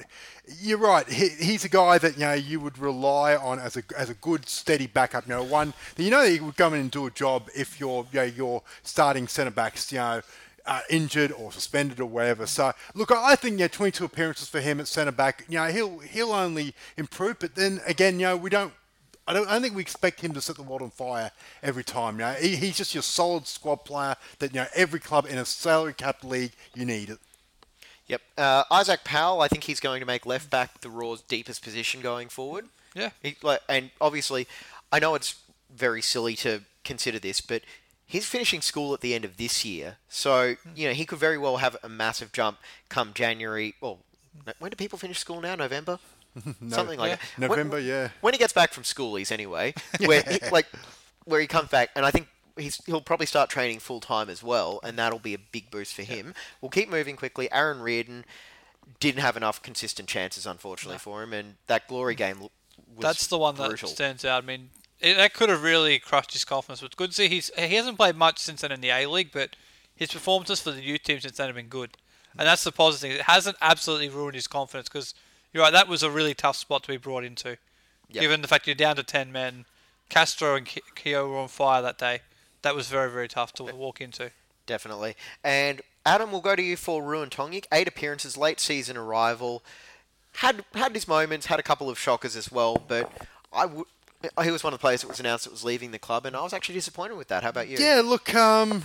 you're right. He, he's a guy that you know you would rely on as a as a good steady backup. You know, one you know he would come in and do a job if your you know, your starting centre backs you know. Uh, injured or suspended or whatever. So look, I I think yeah, 22 appearances for him at centre back. You know, he'll he'll only improve. But then again, you know, we don't I don't, I don't think we expect him to set the world on fire every time. You know, he, he's just your solid squad player that you know every club in a salary cap league you need it. Yep. Uh, Isaac Powell, I think he's going to make left back the Roar's deepest position going forward. Yeah. He, like, and obviously, I know it's very silly to consider this, but he's finishing school at the end of this year, so hmm. you know he could very well have a massive jump come January. Well, when do people finish school now? November. (laughs) Something like Yeah. that. When- November, yeah. When he gets back from schoolies, anyway, (laughs) where he, like where he comes back, and I think he's, he'll probably start training full time as well, and that'll be a big boost for him. We'll keep moving quickly. Aaron Reardon didn't have enough consistent chances, unfortunately, for him, and that glory hmm. game was That's the one brutal. that stands out. I mean, it, that could have really crushed his confidence. But good to see he's he hasn't played much since then in the A League, but his performances for the youth team since then have been good, and that's the positive thing. It hasn't absolutely ruined his confidence because you're right. That was a really tough spot to be brought into, Yep. given the fact you're down to ten men. Castro and Keo were on fire that day. That was very very tough to walk into. Definitely. And Adam, we'll go to you for Ruon Tongyik. Eight appearances, late season arrival. Had had his moments, had a couple of shockers as well, but I would. He was one of the players that was announced that was leaving the club, and I was actually disappointed with that. How about you? Yeah, look, um,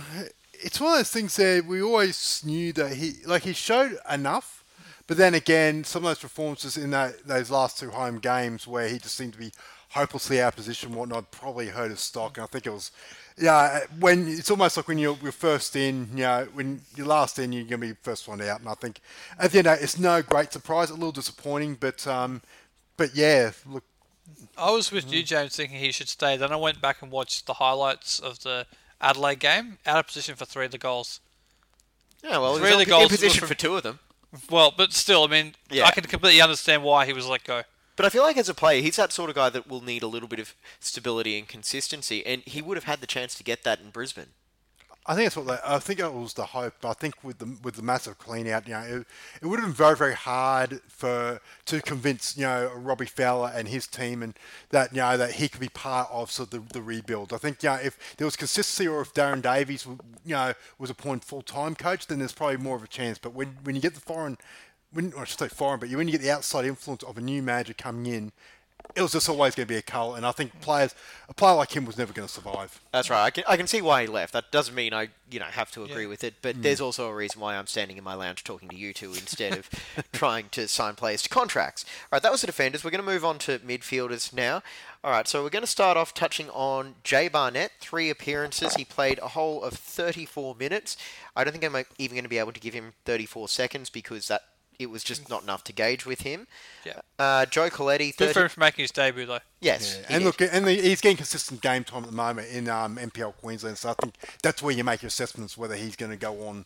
it's one of those things that we always knew that he, like, he showed enough, but then again, some of those performances in that those last two home games where he just seemed to be hopelessly out of position, whatnot, probably hurt his stock. And I think it was, yeah, when it's almost like when you're, you're first in, you know, when you're last in, you're going to be first one out. And I think at the end, of day, it's no great surprise, a little disappointing, but, um, but yeah, look, I was with mm-hmm. you, James, thinking he should stay. Then I went back and watched the highlights of the Adelaide game. Out of position for three of the goals. Yeah, well, he was Three of the on- in goals position from- for two of them. Well, but still, I mean, Yeah. I can completely understand why he was let go. But I feel like as a player, he's that sort of guy that will need a little bit of stability and consistency, and he would have had the chance to get that in Brisbane. I think that's what they, I think that was the hope. I think with the with the massive clean out, you know, it, it would have been very very hard for to convince you know Robbie Fowler and his team and that you know that he could be part of sort of the, the rebuild. I think you know if there was consistency or if Darren Davies you know was appointed full time coach, then there's probably more of a chance. But when when you get the foreign, when I should say foreign, but you when you get the outside influence of a new manager coming in. It was just always going to be a cull, and I think players, a player like him was never going to survive. That's right. I can, I can see why he left. That doesn't mean I you know have to agree Yeah. with it, but mm. there's also a reason why I'm standing in my lounge talking to you two instead of (laughs) trying to sign players to contracts. All right, that was the defenders. We're going to move on to midfielders now. All right, so we're going to start off touching on Jay Barnett. Three appearances. He played a whole of 34 minutes. I don't think I'm even going to be able to give him 34 seconds because that it was just not enough to gauge with him. Yeah. Uh, Joe Caletti. Good 30 for him for making his debut, though. Yes. Yeah, and did. look, and the, he's getting consistent game time at the moment in um, NPL Queensland, so I think that's where you make your assessments whether he's going to go on.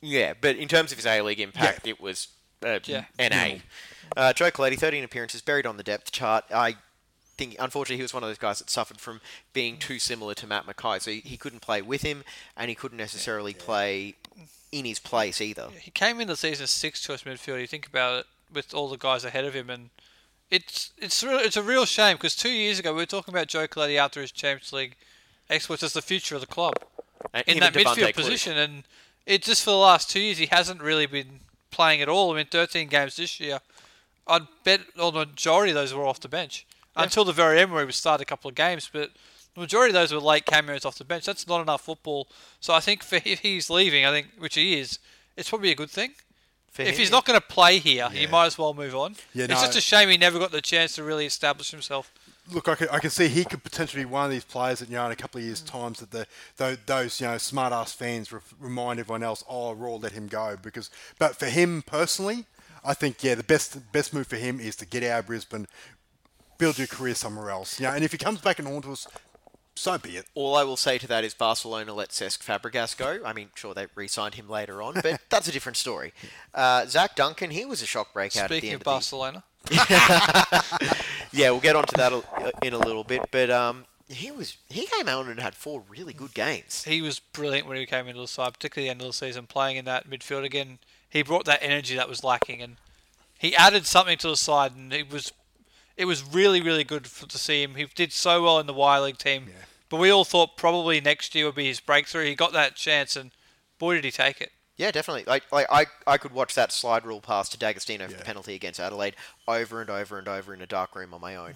Yeah, but in terms of his A League impact, it was uh, Yeah. NA. Uh, Joe Caletti, 13 appearances, buried on the depth chart. I think, unfortunately, he was one of those guys that suffered from being too similar to Matt McKay. So he, he couldn't play with him, and he couldn't necessarily play in his place either. He came into the season as sixth choice midfield. You think about it with all the guys ahead of him, and it's it's real, it's a real shame because two years ago we were talking about Joe Caletti after his Champions League exploits as the future of the club And in that midfield position, and it just for the last two years he hasn't really been playing at all. I mean, 13 games this year. I'd bet on the majority of those were off the bench until the very end where he would start a couple of games, but. The majority of those were late cameos off the bench. That's not enough football. So I think for (laughs) if he's leaving, I think which he is, it's probably a good thing. For If him, he's not going to play here, he might as well move on. Yeah, it's no. just a shame he never got the chance to really establish himself. Look, I can, I can see he could potentially be one of these players that, you know, in a couple of years' mm. times that the those, those you know, smart-ass fans re- remind everyone else, oh, Roar, let him go. Because, But for him personally, I think, yeah, the best best move for him is to get out of Brisbane, build your career somewhere else. You know, and if he comes back and haunt us, so be it. All I will say to that is Barcelona let Cesc Fabregas go. I mean, sure, they re-signed him later on, but (laughs) that's a different story. Uh, Zach Duncan, he was a shock breakout at the Speaking end of of the Barcelona, (laughs) Yeah, we'll get onto that in a little bit, but um, he was he came out and had four really good games. he was brilliant when he came into the side, particularly at the end of the season, playing in that midfield again. He brought that energy that was lacking, and he added something to the side, and it was it was really really good for, to see him. He did so well in the Y League team, but we all thought probably next year would be his breakthrough. He got that chance, and boy did he take it. Yeah, definitely. Like, like I, I could watch that slide rule pass to D'Agostino for the penalty against Adelaide over and over and over in a dark room on my own.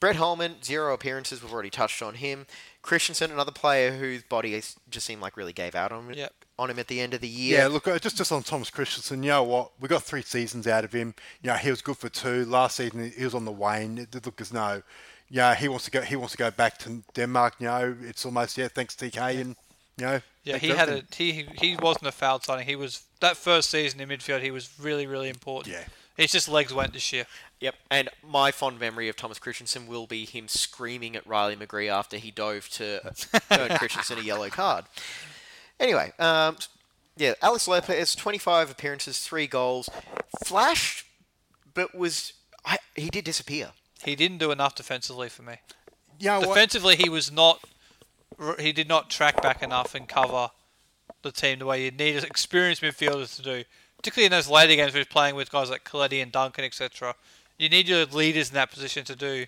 Brett Holman, zero appearances. We've already touched on him. Kristensen, another player whose body is- just seemed like really gave out on him, Yep. on him at the end of the year. Yeah, look, uh, just just on Thomas Kristensen, you know what? We got three seasons out of him. You know, he was good for two. Last season, he was on the wane. It did look as no, yeah, he wants to go. He wants to go back to Denmark. You know, it's almost yeah, thanks TK, and you know, Yeah, he had a he he wasn't a foul signing. He was that first season in midfield. He was really really important. Yeah. His just legs went this year. Yep, and my fond memory of Thomas Kristensen will be him screaming at Riley McGree after he dove to (laughs) earn Kristensen a yellow card. Anyway, um, yeah, Alex Lopez, 25 appearances, three goals, flashed, but was I, he did disappear. He didn't do enough defensively for me. You know what? Defensively, he was not. He did not track back enough and cover the team the way you need an experienced midfielders to do. Particularly in those later games where he's playing with guys like Caletti and Duncan, etc. You need your leaders in that position to do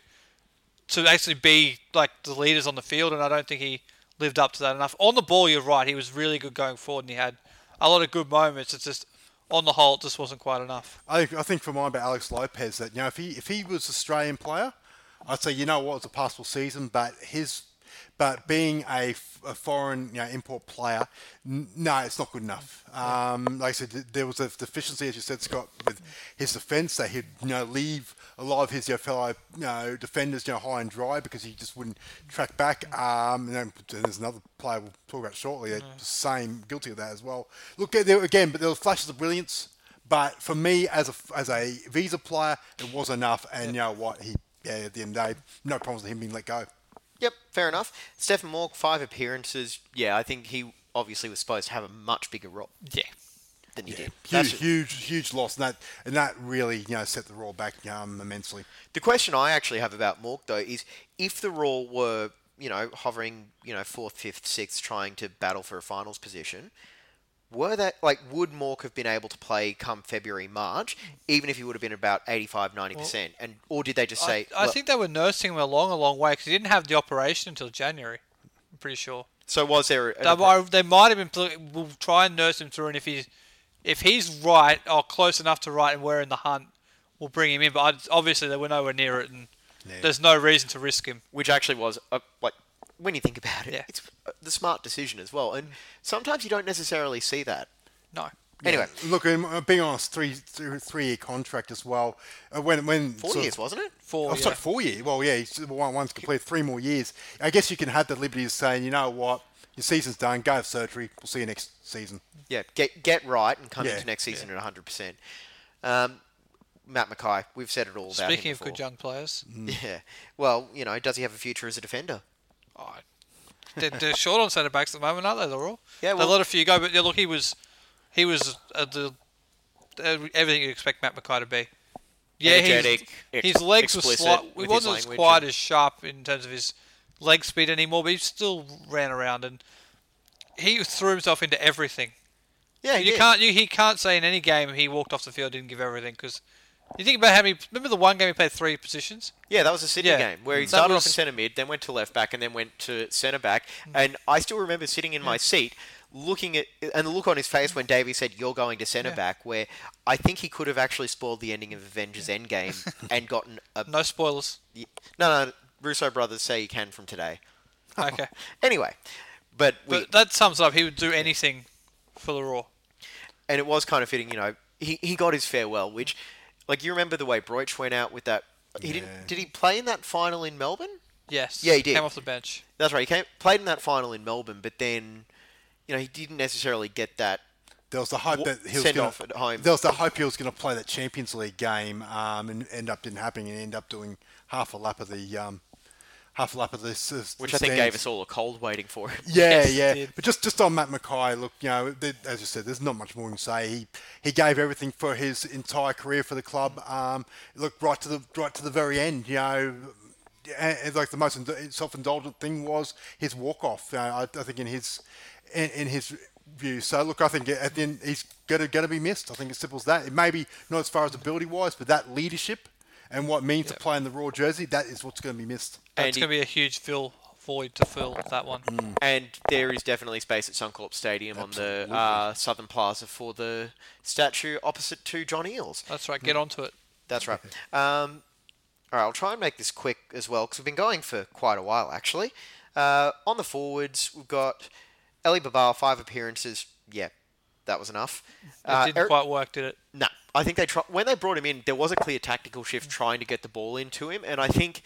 to actually be like the leaders on the field, and I don't think he lived up to that enough. On the ball, you're right. He was really good going forward, and he had a lot of good moments. It's just on the whole, it just wasn't quite enough. I, I think for mine about Alex Lopez that you know if he if he was Australian player, I'd say you know what was a passable season, but his but being a, f- a foreign you know, import player, n- no, it's not good enough. Um, like I said, th- there was a deficiency, as you said, Scott, with his defence that he'd you know leave a lot of his you know, fellow you know, defenders you know high and dry because he just wouldn't track back. Um, and then there's another player we'll talk about shortly the same guilty of that as well. Look there again, but there were flashes of brilliance. But for me, as a as a visa player, it was enough. And you know what? He yeah, at the end of the day, no problems with him being let go. Yep, fair enough. Stefan Mauk, five appearances. Yeah, I think he obviously was supposed to have a much bigger role Yeah. than he did. Huge, That's- huge, huge loss, and that and that really you know set the Roar back um, immensely. The question I actually have about Mauk though is if the Roar were, you know, hovering, you know, fourth, fifth, sixth, trying to battle for a finals position, were that like would Mauk have been able to play come February, March, even if he would have been about 85, 90 percent, and or did they just say? I, I "Look," think they were nursing him along a long way because he didn't have the operation until January. I'm pretty sure. so. Was there? A, They, might- they might have been. We'll try and nurse him through, and if he's if he's right or close enough to right, and we're in the hunt, we'll bring him in. But I, obviously, they were nowhere near it, and there's no reason to risk him. which actually was a, like when you think about it, Yeah. it's uh, the smart decision as well. And sometimes you don't necessarily see that. No. Anyway, Look, and, uh, being honest, three three, three year contract as well. Uh, when when four sort of- years, wasn't it? Four. Oh, yeah. sorry, four year. Well, yeah, he's, one, one's complete. Three more years. I guess you can have the liberty of saying, you know what, your season's done. Go have surgery. We'll see you next season. Yeah, get get right and come Yeah, into next season at 100%. Um, Matt McKay, we've said it all about Speaking him of good young players, (laughs) Yeah. Well, you know, does he have a future as a defender? Oh, they're, they're short on centre backs at the moment, aren't they? They're all. Yeah, they well- let a few go, but yeah, look, he was he was uh, the uh, everything you'd expect Matt McKay to be. Yeah, Energetic, ex- his legs were slight. He wasn't as quite and- as sharp in terms of his leg speed anymore, but he still ran around and he threw himself into everything. Yeah, he you did. can't you, he can't say in any game he walked off the field didn't give everything because you think about how many. Remember the one game he played three positions. Yeah, that was a Sydney Yeah. game where he That started off was- in centre mid, then went to left back, and then went to centre back. And I still remember sitting in my mm. seat, looking at and the look on his face when Davey said, "You're going to centre Yeah. back," where I think he could have actually spoiled the ending of Avengers Endgame (laughs) and gotten a No spoilers. no, no. Russo brothers say you can from today. (laughs) Okay, (laughs) Anyway, but we, but that sums up. He would do anything for the Roar. and it was kind of fitting. You know, he he got his farewell, which, like, you remember the way Broich went out with that. He Yeah. didn't. Did he play in that final in Melbourne? Yes. Yeah, he did. Came off the bench. That's right. He came, played in that final in Melbourne, but then, you know, he didn't necessarily get that. There was the hope Wha- that he was send gonna, off at home. There was the hope he was going to play that Champions League game, um, and end up didn't happen, and end up doing half a lap of the um, half a lap of this, uh, Which the I think stands. gave us all a cold waiting for him. Yeah, Yes, yeah. did. But just just on Matt McKay, look, you know, there, as you said, there's not much more to say. He he gave everything for his entire career for the club. Um, look right to the right to the very end. You know, and, and like the most self-indulgent thing was his walk off. Uh, I, I think in his in, in his view. So look, I think at the end he's gonna gonna be missed. I think it's simple as that. It may be not as far as ability wise, but that leadership and what it means to play in the Roar jersey, that is what's going to be missed. That's And going to be a huge fill void to fill that one. And there is definitely space at Suncorp Stadium on the uh, Southern Plaza for the statue opposite to John Eales. That's right. Get onto it. That's right. Um, all right, I'll try and make this quick as well because we've been going for quite a while actually. Uh, on the forwards, we've got Eli Babalj, five appearances. Yeah, that was enough. It Uh, didn't Eric- quite work, did it? No, I think they try- when they brought him in, there was a clear tactical shift trying to get the ball into him, and I think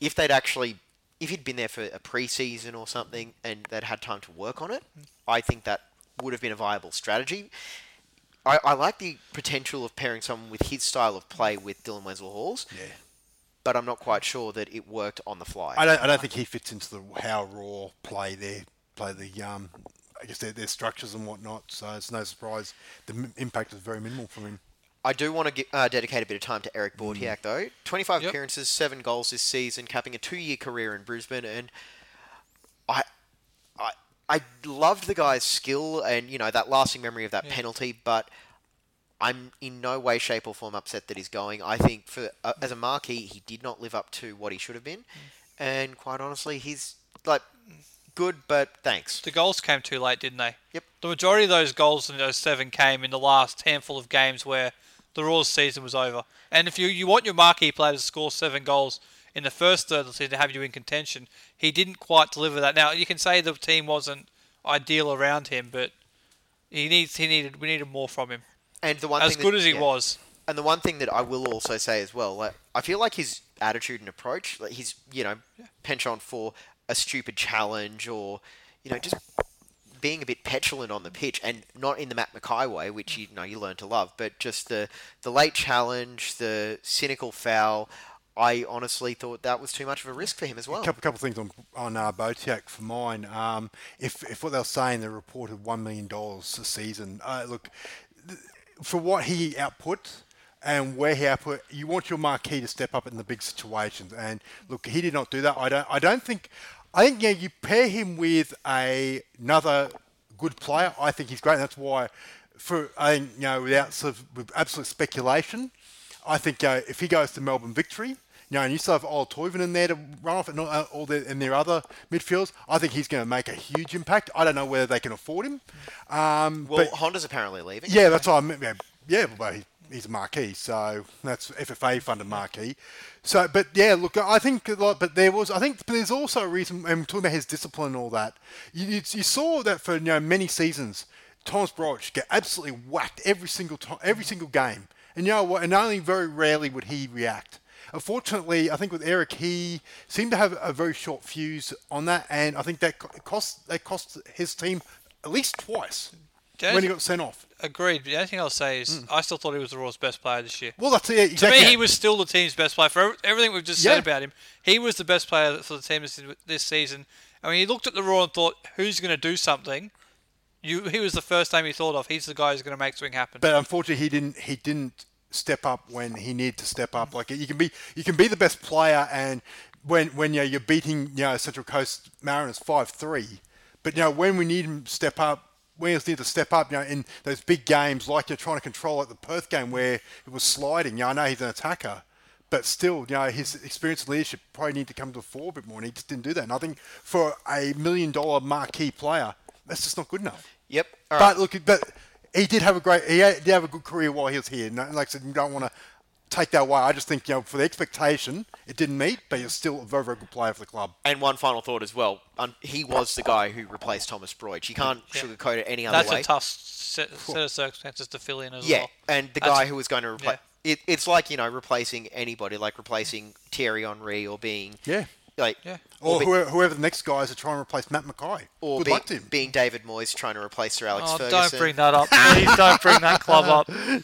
if they'd actually, if he'd been there for a pre-season or something, and they'd had time to work on it, I think that would have been a viable strategy. I, I like the potential of pairing someone with his style of play with Dylan Wenzel Halls, Yeah. but I'm not quite sure that it worked on the fly. I don't, I don't think he fits into the how Roar play there play the um, I guess their, their structures and whatnot. So it's no surprise the m- impact is very minimal from him. I do want to uh, dedicate a bit of time to Eric Bautheac, though. 25 Yep. appearances, 7 goals this season, capping a two year career in Brisbane. And I, I, I loved the guy's skill and, you know, that lasting memory of that Yeah. penalty, but I'm in no way, shape, or form upset that he's going. I think for uh, as a marquee, he did not live up to what he should have been. And quite honestly, he's like good, but thanks. The goals came too late, didn't they? Yep. The majority of those goals in those seven came in the last handful of games where the Royals season was over. And if you, you want your marquee player to score seven goals in the first third of the season to have you in contention, he didn't quite deliver that. Now you can say the team wasn't ideal around him, but he needs he needed we needed more from him. And the one As thing good that- as he yeah. was, And the one thing that I will also say as well, like, I feel like his attitude and approach, like his, you know, penchant for a stupid challenge or, you know, just being a bit petulant on the pitch and not in the Matt McKay way, which you know you learn to love, but just the the late challenge, the cynical foul. I honestly thought that was too much of a risk for him as well. A couple, couple things on on uh, Bautheac for mine. Um, if if what they're saying, they reported one million dollars a season. Uh, look, th- for what he output and where he output, you want your marquee to step up in the big situations. And look, he did not do that. I don't. I don't think. I think yeah, you pair him with a, another good player. I think he's great. And that's why, for I think you know, without sort of with absolute speculation, I think uh, if he goes to Melbourne Victory, you know, and you still have Ola Toivonen in there to run off and all, uh, all their, and their other midfielders, I think he's going to make a huge impact. I don't know whether they can afford him. Um, well, but Honda's apparently leaving. yeah, that's what I meant. Yeah, yeah well, he, he's a marquee, so that's FFA funded marquee. So, but yeah, look, I think, a lot- but there was, I think, there's also a reason. And talking about his discipline and all that, you, you, you saw that for you know many seasons, Thomas Broich get absolutely whacked every single time, every single game, and you know what? And only very rarely would he react. Unfortunately, I think with Eric, he seemed to have a very short fuse on that, and I think that cost that cost his team at least twice When he got sent off. agreed. The only thing I'll say is hmm. I still thought he was the Royals' best player this year. Well, that's it. To me, he was still the team's best player. For everything we've just Yeah. said about him, he was the best player for the team this, this season. I mean, he looked at the Roar and thought, "Who's going to do something?" You, he was the first name he thought of. He's the guy who's going to make something happen. But unfortunately, he didn't. He didn't step up when he needed to step up. Like you can be, you can be the best player, and when when you know, you're beating you know Central Coast Mariners five three, but you know when we need him to step up. He need to step up, you know, in those big games, like you're trying to control at the Perth game where it was sliding. You know, I know he's an attacker, but still, you know, his experience and leadership probably need to come to the fore a bit more, and he just didn't do that. And I think for a million dollar marquee player, that's just not good enough. Yep. All But right. look, but he did have a great. He had- did have a good career while he was here. No, like I said, you don't want to take that away. I just think you know for the expectation, it didn't meet, but he's still a very very good player for the club. And one final thought as well. Um, he was the guy who replaced Thomas Broich. You can't Yeah. sugarcoat it any other That's way. That's a tough set, set of circumstances to fill in as yeah, well. and the That's- guy who was going to replace. It, it's like you know replacing anybody, like replacing Thierry Henry or being Yeah. Like Yeah. Or be- whoever, whoever the next guy is to try and replace Matt McKay. or good be- luck to him. being David Moyes trying to replace Sir Alex Oh, Ferguson. don't bring that up. Please don't bring that club up. I'm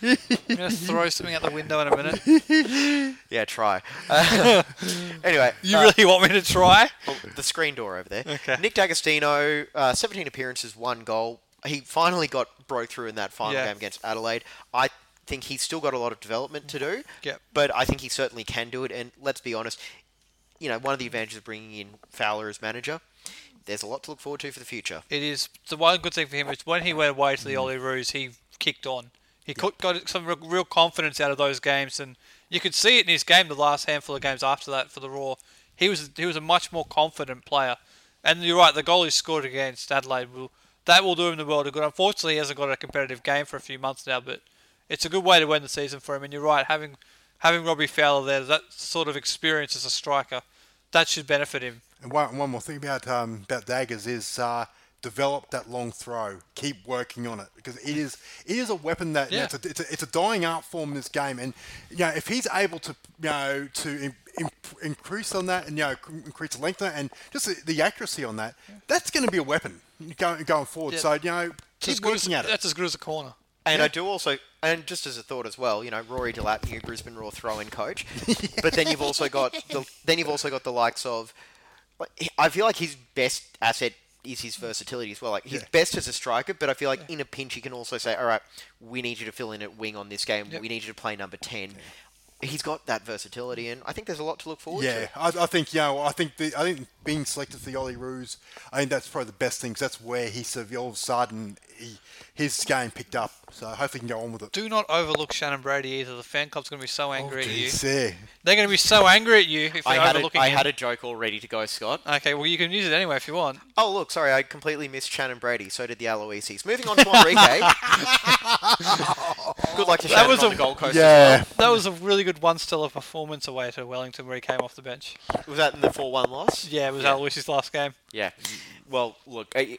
going to throw something out the window in a minute. (laughs) Yeah, try. Uh, (laughs) anyway, You uh, really want me to try? Oh, the screen door over there. Okay. Nick D'Agostino, uh, 17 appearances, one goal. He finally got broke through in that final Yeah. game against Adelaide. I think he's still got a lot of development to do. Yep. But I think he certainly can do it. And let's be honest, you know, one of the advantages of bringing in Fowler as manager, there's a lot to look forward to for the future. It is the one good thing for him is when he went away to the Olyroos, he kicked on. He got some real, real confidence out of those games, and you could see it in his game. The last handful of games after that for the Roar, he was he was a much more confident player. And you're right, the goal he scored against Adelaide will that will do him the world of good. Unfortunately, he hasn't got a competitive game for a few months now, but it's a good way to end the season for him. And you're right, having having Robbie Fowler there, that sort of experience as a striker, that should benefit him. And one, one more thing about um, about daggers is uh, develop that long throw. Keep working on it because it is it is a weapon that you know, it's, a, it's, a, it's a dying art form in this game. And you know if he's able to you know to increase on that and you know increase the length on that and just the, the accuracy on that, that's going to be a weapon going going forward. Yeah. So you know keep good as, working at it. That's as good as a corner. And I do also, and just as a thought as well, you know, Rory Delap, new Brisbane Roar throw-in coach, but then you've also got (laughs) the then you've also got the likes of. I feel like his best asset is his versatility as well. Like he's Yeah. best as a striker, but I feel like in a pinch he can also say, "All right, we need you to fill in at wing on this game. Yep. We need you to play number 10. He's got that versatility, and I think there's a lot to look forward Yeah, to. I, I think you know, I think the, I think being selected for the Olyroos, I think that's probably the best thing. Cause that's where he sort of all of a sudden he, his game picked up. So hopefully he can go on with it. Do not overlook Shannon Brady either. The fan club's going to be so angry oh, at you. Oh, yeah. They're going to be so angry at you if I you're had, a, overlooking I him. had a joke all ready to go, Scott. Okay, well you can use it anyway if you want. Oh, look, sorry, I completely missed Shannon Brady. So did the Aloisis. Moving on to Enrique. (laughs) Good luck to Shannon that was on a- the Gold Coast. Yeah, That was a really good one stellar performance away to Wellington where he came off the bench. Was that in the 4-1 loss? Yeah, it was Yeah. Aloisi's last game. Yeah. Well, look, I,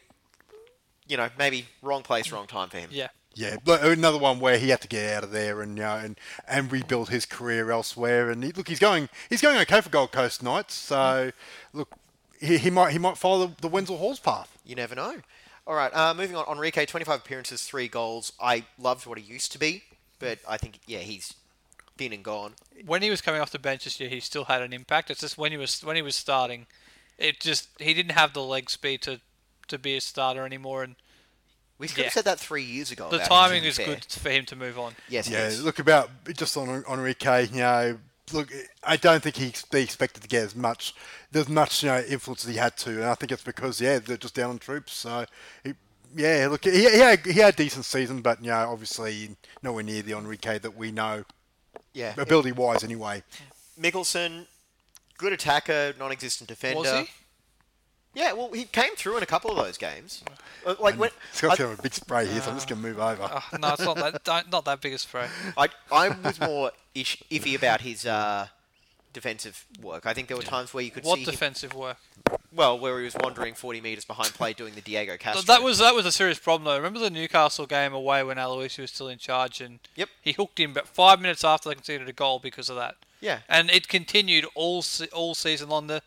you know, maybe wrong place, wrong time for him. Yeah. yeah. But another one where he had to get out of there and you know, and and rebuild his career elsewhere. And he, look, he's going he's going okay for Gold Coast Knights. So look, he, he might he might follow the, the Wenzel Halls path. You never know. All right, uh, moving on. Enrique, 25 appearances, three goals. I loved what he used to be, but I think, yeah, he's been and gone. When he was coming off the bench this year, he still had an impact. It's just when he was when he was starting, it just he didn't have the leg speed to to be a starter anymore, and We could Yeah. have said that three years ago. the about him, timing is fair. good for him to move on. Yes, it Yeah, is. look about just on Enrique. You know, look, I don't think he they expected to get as much, there's much you know influence as he had to, and I think it's because yeah they're just down on troops. So he, yeah, look, he, he had he had a decent season, but you know obviously nowhere near the Enrique that we know Yeah. ability wise anyway. Mickelson, good attacker, non-existent defender. Was he? Yeah, well, he came through in a couple of those games. Uh, Like when (laughs) Scott's I, having a big spray here, so I'm just gonna move over. Oh, no, it's not that don't, not that big a spray. (laughs) I, I was more ish, iffy about his uh, defensive work. I think there were times where you could What see him, defensive work? Well, where he was wandering 40 metres behind play doing the Diego Castro. That was that was a serious problem though. Remember the Newcastle game away when Aloisi was still in charge and Yep. he hooked him, but five minutes after they conceded a goal because of that. Yeah. and it continued all se- all season long. The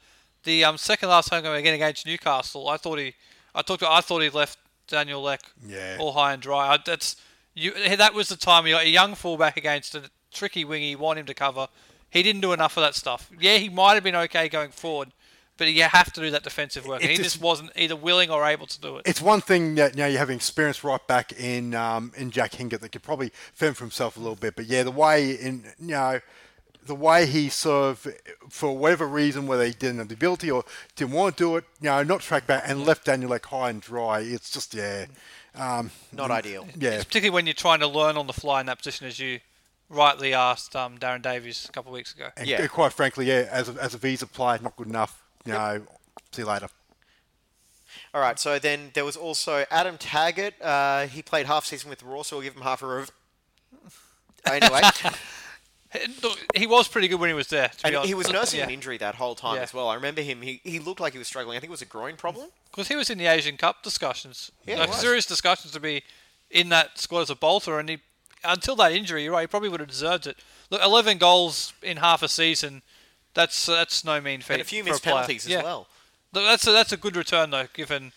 the um, second last home game again against Newcastle, I thought he, I talked, I thought he left Daniel Leck Yeah. all high and dry. I, that's you. That was the time you got a young fullback against a tricky wingy. You want him to cover. He didn't do enough of that stuff. Yeah, he might have been okay going forward, but you have to do that defensive work. and It he just- just wasn't either willing or able to do it. It's one thing that you know you have an experienced right back in um, in Jack Hingert that could probably fend for himself a little bit, but yeah, the way in you know the way he sort of for whatever reason whether he didn't have the ability or didn't want to do it, you know, not track back and left Daniel like high and dry. It's just yeah, um, not ideal. yeah. It's particularly when you're trying to learn on the fly in that position, as you rightly asked um, Darren Davies a couple of weeks ago. And Yeah. quite frankly, yeah, as a, as a visa player, not good enough. You know, see you later. All right, so then there was also Adam Taggart. Uh, he played half season with Roar, so we'll give him half a rev. (laughs) Anyway, Look, He was pretty good when he was there. To and honest. he was nursing Yeah. an injury that whole time Yeah. as well. I remember him. He, he looked like he was struggling. I think it was a groin problem. Because he was in the Asian Cup discussions. Yeah, like, serious discussions to be in that squad as a bolter, and he until that injury, you're right, he probably would have deserved it. Look, 11 goals in half a season, that's uh, that's no mean feat. And a few for missed player. penalties as Yeah. well. That's a, that's a good return though, given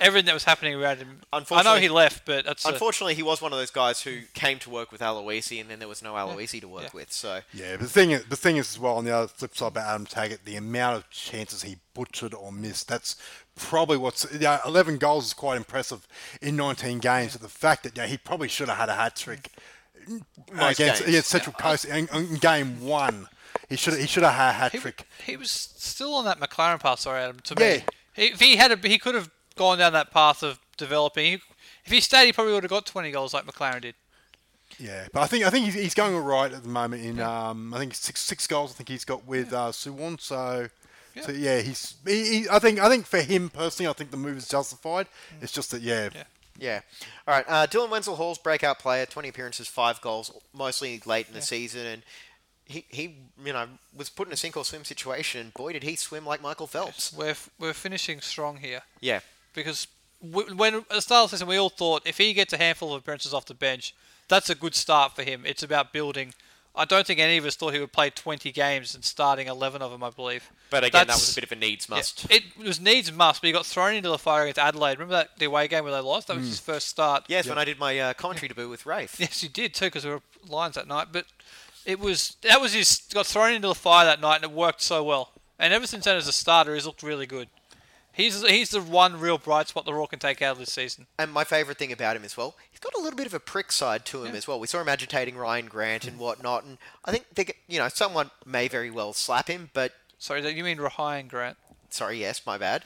everything that was happening around him. I know he left, but that's a, Unfortunately, he was one of those guys who came to work with Aloisi, and then there was no Aloisi to work Yeah. with. So Yeah, but the thing is, the thing is as well on the other flip side about Adam Taggart, the amount of chances he butchered or missed, that's probably what's you know, 11 goals is quite impressive in 19 games. But the fact that you know, he probably should have had a hat trick Most against, games. against Central Coast in, in game one. He should he should have had a hat he, trick. he was still on that Maclaren path. Sorry, Adam. To Yeah. me, he, if he had, a, he could have gone down that path of developing. He, if he stayed, he probably would have got 20 goals like Maclaren did. Yeah, but I think I think he's, he's going all right at the moment. In um, I think six six goals. I think he's got with uh, Suwon. So. So yeah, he's. He, he, I think. I think for him personally, I think the move is justified. It's just that yeah, Yeah. yeah. All right. Uh, Dylan Wenzel Hall's breakout player, 20 appearances, five goals, mostly late in the season, and he, he you know was put in a sink or swim situation. And boy, did he swim like Michael Phelps. We're f- we're finishing strong here Yeah. because w- when at the start of the season we all thought if he gets a handful of appearances off the bench, that's a good start for him. It's about building I don't think any of us thought he would play 20 games and starting 11 of them, I believe. But again, that was a bit of a needs Yeah, must. it was needs must, but he got thrown into the fire against Adelaide. Remember that the away game where they lost? That was Mm. his first start. Yes, when I did my uh, commentary debut with Rafe. Yes, he did too, because there were lines that night. But it was that was his got thrown into the fire that night, and it worked so well. And ever since then, as a starter, he's looked really good. He's he's the one real bright spot the Roar can take out of this season. And my favourite thing about him as well, he's got a little bit of a prick side to him Yeah. as well. We saw him agitating Ryan Grant and whatnot, and I think they, you know someone may very well slap him, but Sorry, you mean Rahian Grant? sorry, yes, my bad.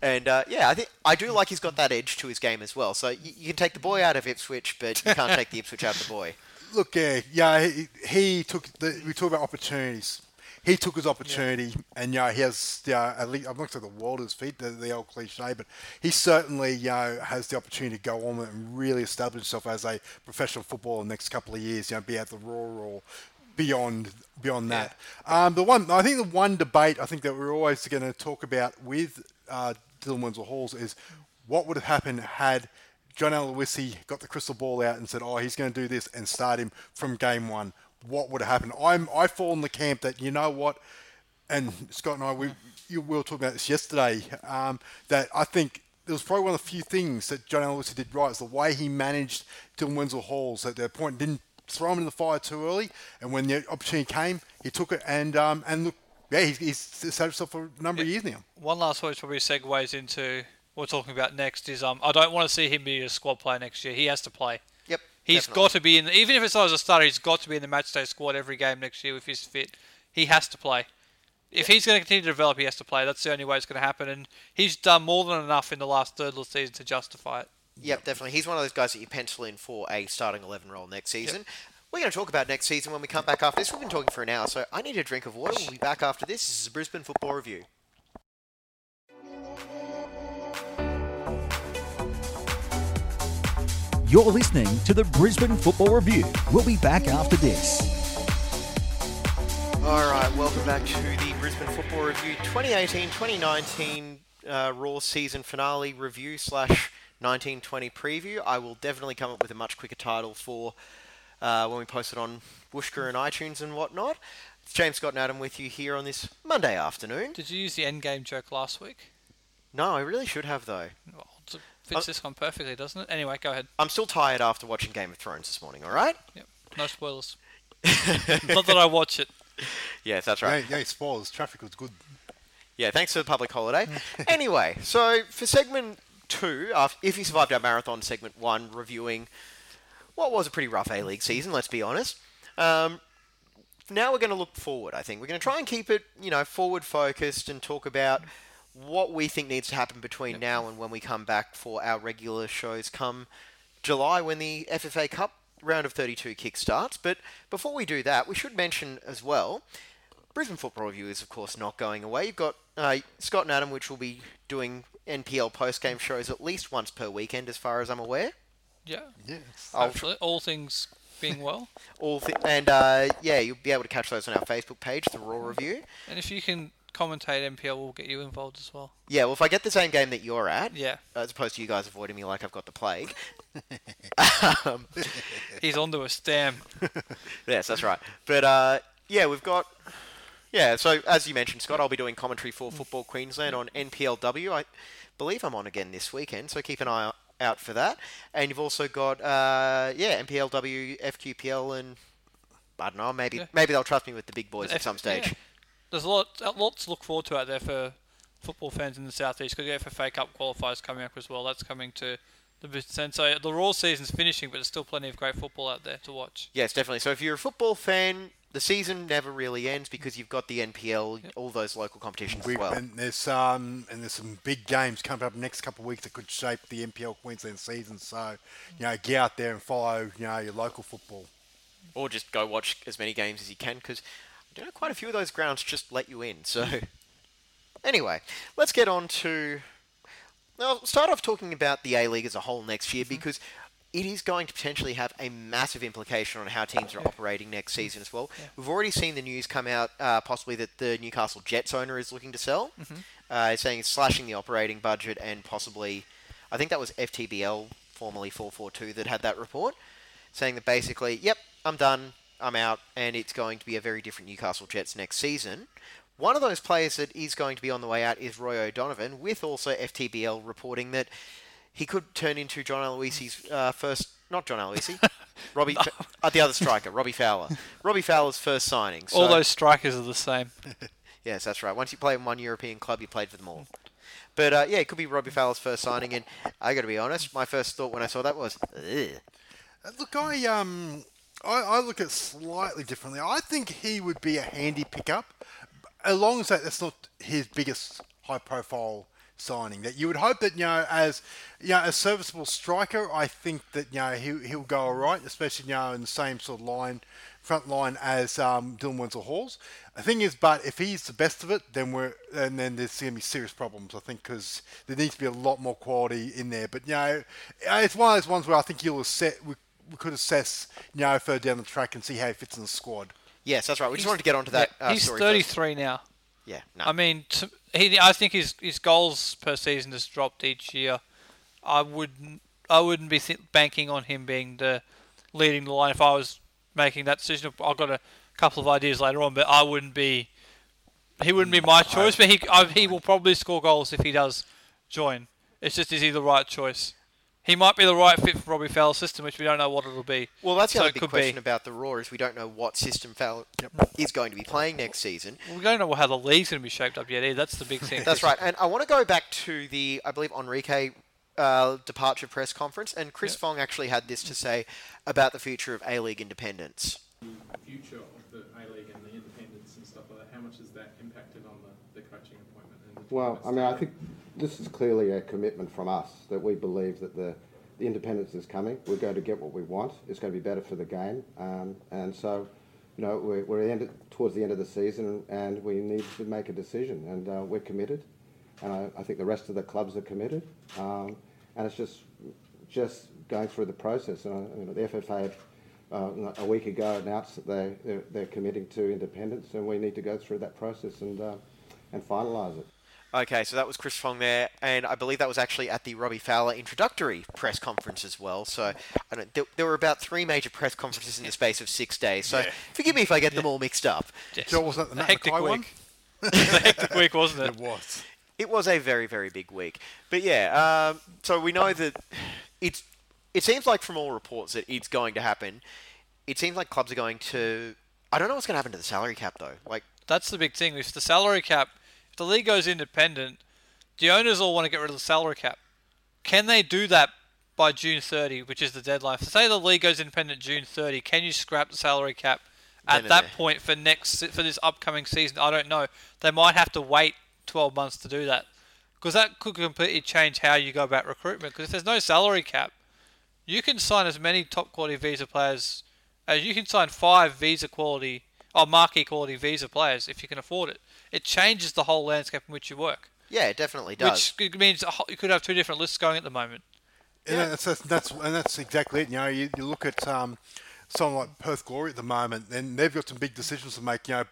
And uh, yeah, I think I do like he's got that edge to his game as well. So you, you can take the boy out of Ipswich, but you can't (laughs) take the Ipswich out of the boy. Look, yeah, yeah, he, he took. The, we talk about opportunities. He took his opportunity, and yeah, he has. Yeah, at least I'm not saying the world at his feet, the, the old cliche, but he certainly, you know, has the opportunity to go on and really establish himself as a professional footballer in the next couple of years. You know, be at the Roar or beyond beyond that. Um, the one, I think, the one debate I think that we're always going to talk about with uh, Dylan Wenzel Halls is what would have happened had John Aloisi got the crystal ball out and said, "Oh, he's going to do this," and start him from game one. What would have happened? I'm I fall in the camp that you know what, and Scott and I we you, we were talking about this yesterday. Um, that I think it was probably one of the few things that John Aloisi did right is the way he managed Dylan Wenzel Halls at that point. Didn't throw him in the fire too early, and when the opportunity came, he took it and um, and look, yeah, he's, he's set himself for a number of years now. One last which probably segues into we're talking about next, is um, I don't want to see him be a squad player next year. He has to play. Yep, He's definitely. got to be in, the, even if it's not as a starter, he's got to be in the matchday squad every game next year if he's fit. He has to play. If he's going to continue to develop, he has to play. That's the only way it's going to happen. And he's done more than enough in the last third of the season to justify it. Yep, definitely. He's one of those guys that you pencil in for a starting 11 role next season. We're going to talk about next season when we come back after this. We've been talking for an hour, so I need a drink of water. We'll be back after this. This is the Brisbane Football Review. You're listening to the Brisbane Football Review. We'll be back after this. All right, welcome back to the Brisbane Football Review 2018-2019 uh, Roar season finale review slash 1920 preview. I will definitely come up with a much quicker title for uh, when we post it on Whooshkaa and iTunes and whatnot. It's James Scott and Adam with you here on this Monday afternoon. Did you use the endgame joke last week? No, I really should have though. Well, it fits this one perfectly, doesn't it? Anyway, go ahead. I'm still tired after watching Game of Thrones this morning. All right? Yep. No spoilers. (laughs) Not that I watch it. Yes, that's right. Yeah, yeah, spoilers. Traffic was good. Yeah, thanks for the public holiday. (laughs) anyway, so for segment two, uh, if you survived our marathon, segment one, reviewing what was a pretty rough A League season, let's be honest. Um, now we're going to look forward, I think. We're going to try and keep it, you know, forward focused and talk about what we think needs to happen between now and when we come back for our regular shows come July when the FFA Cup round of 32 kick starts. But before we do that, we should mention as well Brisbane Football Review is, of course, not going away. You've got uh, Scott and Adam, which will be doing NPL post-game shows at least once per weekend, as far as I'm aware. Yeah. Yes. I'll Hopefully, all things being well. (laughs) All th- and uh, yeah, you'll be able to catch those on our Facebook page, the Roar Review. And if you can commentate NPL, we'll get you involved as well. Yeah, well, if I get the same game that you're at, Yeah. as opposed to you guys avoiding me like I've got the plague. (laughs) um, (laughs) He's onto us, (laughs) damn. yes, that's right. But uh, yeah, we've got. Yeah, so as you mentioned, Scott, I'll be doing commentary for Football Queensland on NPLW. I believe I'm on again this weekend, so keep an eye out for that. And you've also got, uh, yeah, NPLW, FQPL, and I don't know, maybe Yeah. maybe they'll trust me with the big boys at some stage. yeah. There's a lot, a lot to look forward to out there for football fans in the southeast because the FFA Cup qualifiers coming up as well. That's coming to the Brisbane. So the Roar season's finishing, but there's still plenty of great football out there to watch. Yes, definitely. So if you're a football fan, the season never really ends because you've got the NPL, all those local competitions We, as well. and there's um and there's some big games coming up next couple of weeks that could shape the NPL Queensland season. So, you know, get out there and follow, you know, your local football. or just go watch as many games as you can because you know quite a few of those grounds just let you in. So (laughs) anyway, let's get on to. I'll start off talking about the A League as a whole next year because it is going to potentially have a massive implication on how teams are operating next season as well. We've already seen the news come out, uh, possibly that the Newcastle Jets owner is looking to sell, uh, saying it's slashing the operating budget and possibly, I think that was FTBL, formerly 442, that had that report, saying that basically, yep, I'm done. I'm out, and it's going to be a very different Newcastle Jets next season. One of those players that is going to be on the way out is Roy O'Donovan, with also FTBL reporting that he could turn into John Aloisi's uh, first, not John Aloisi, (laughs) Robbie, uh, the other striker, Robbie Fowler. Robbie Fowler's first signing. So, All those strikers are the same. (laughs) Yes, that's right. Once you play in one European club, you played for them all. But uh, yeah, it could be Robbie Fowler's first signing, and I got to be honest, my first thought when I saw that was, Ugh. Uh, Look, I um, I, I look at slightly differently. I think he would be a handy pickup, as long as that, that's not his biggest high-profile signing. That you would hope that you know, as you know, a serviceable striker, I think that you know he he'll go all right, especially you know in the same sort of line, front line as um, Dylan Wenzel Halls. The thing is, but if he's the best of it, then we're and then there's going to be serious problems. I think because there needs to be a lot more quality in there. But you know, it's one of those ones where I think you'll set We, we could assess, you know, further down the track and see how he fits in the squad. yes, that's right. We just wanted to get onto that. Uh, He's story 33 now. Yeah, no. I mean, to, he. I think his his goals per season has dropped each year. I wouldn't. I wouldn't be th- banking on him being the leading the line if I was making that decision. I've got a couple of ideas later on, but I wouldn't be. He wouldn't be my choice, but he I, he will probably score goals if he does join. It's just is he the right choice? He might be the right fit for Robbie Fowler's system, which we don't know what it'll be. well, that's the So other it big could question be. about the Roar is we don't know what system Fowler is going to be playing next season. We don't know how the league's going to be shaped up yet. Either. That's the big thing. That's right. And I want to go back to the, I believe, Enrique uh, departure press conference, and Chris Fong actually had this to say about the future of A League independence. The future of the A League and the independence and stuff like that, how much has that impacted on the, the coaching appointment? And the Well, I mean, I think this is clearly a commitment from us that we believe that the, the independence is coming. We're going to get what we want. It's going to be better for the game. Um, and so, you know, we're, we're end, towards the end of the season and we need to make a decision. And uh, we're committed. And I, I think the rest of the clubs are committed. Um, and it's just just going through the process. And you know, the FFA uh, a week ago announced that they, they're, they're committing to independence, and we need to go through that process and, uh, and finalise it. Okay, so that was Chris Fong there, and I believe that was actually at the Robbie Fowler introductory press conference as well. So I don't, there, there were about three major press conferences in the space of six days. So forgive me if I get them all mixed up. Yes. Sure, wasn't that the a hectic Mackay week. one? It's (laughs) a hectic week, wasn't it? It was. It was a very, very big week. But yeah, um, so we know that it's. It seems like from all reports that it's going to happen. It seems like clubs are going to. I don't know what's going to happen to the salary cap though. Like, That's the big thing. If the salary cap, if the league goes independent, the owners all want to get rid of the salary cap. Can they do that by June 30, which is the deadline? Say the league goes independent June 30, can you scrap the salary cap at and that there. point for next for this upcoming season? I don't know. They might have to wait 12 months to do that because that could completely change how you go about recruitment. Because if there's no salary cap, you can sign as many top quality visa players as you can sign five visa quality or marquee quality visa players if you can afford it. It changes the whole landscape in which you work, yeah, it definitely does. which means whole- you could have two different lists going at the moment. And that's, that's that's and that's exactly it. You know, you, you look at um, someone like Perth Glory at the moment, and they've got some big decisions to make. You know,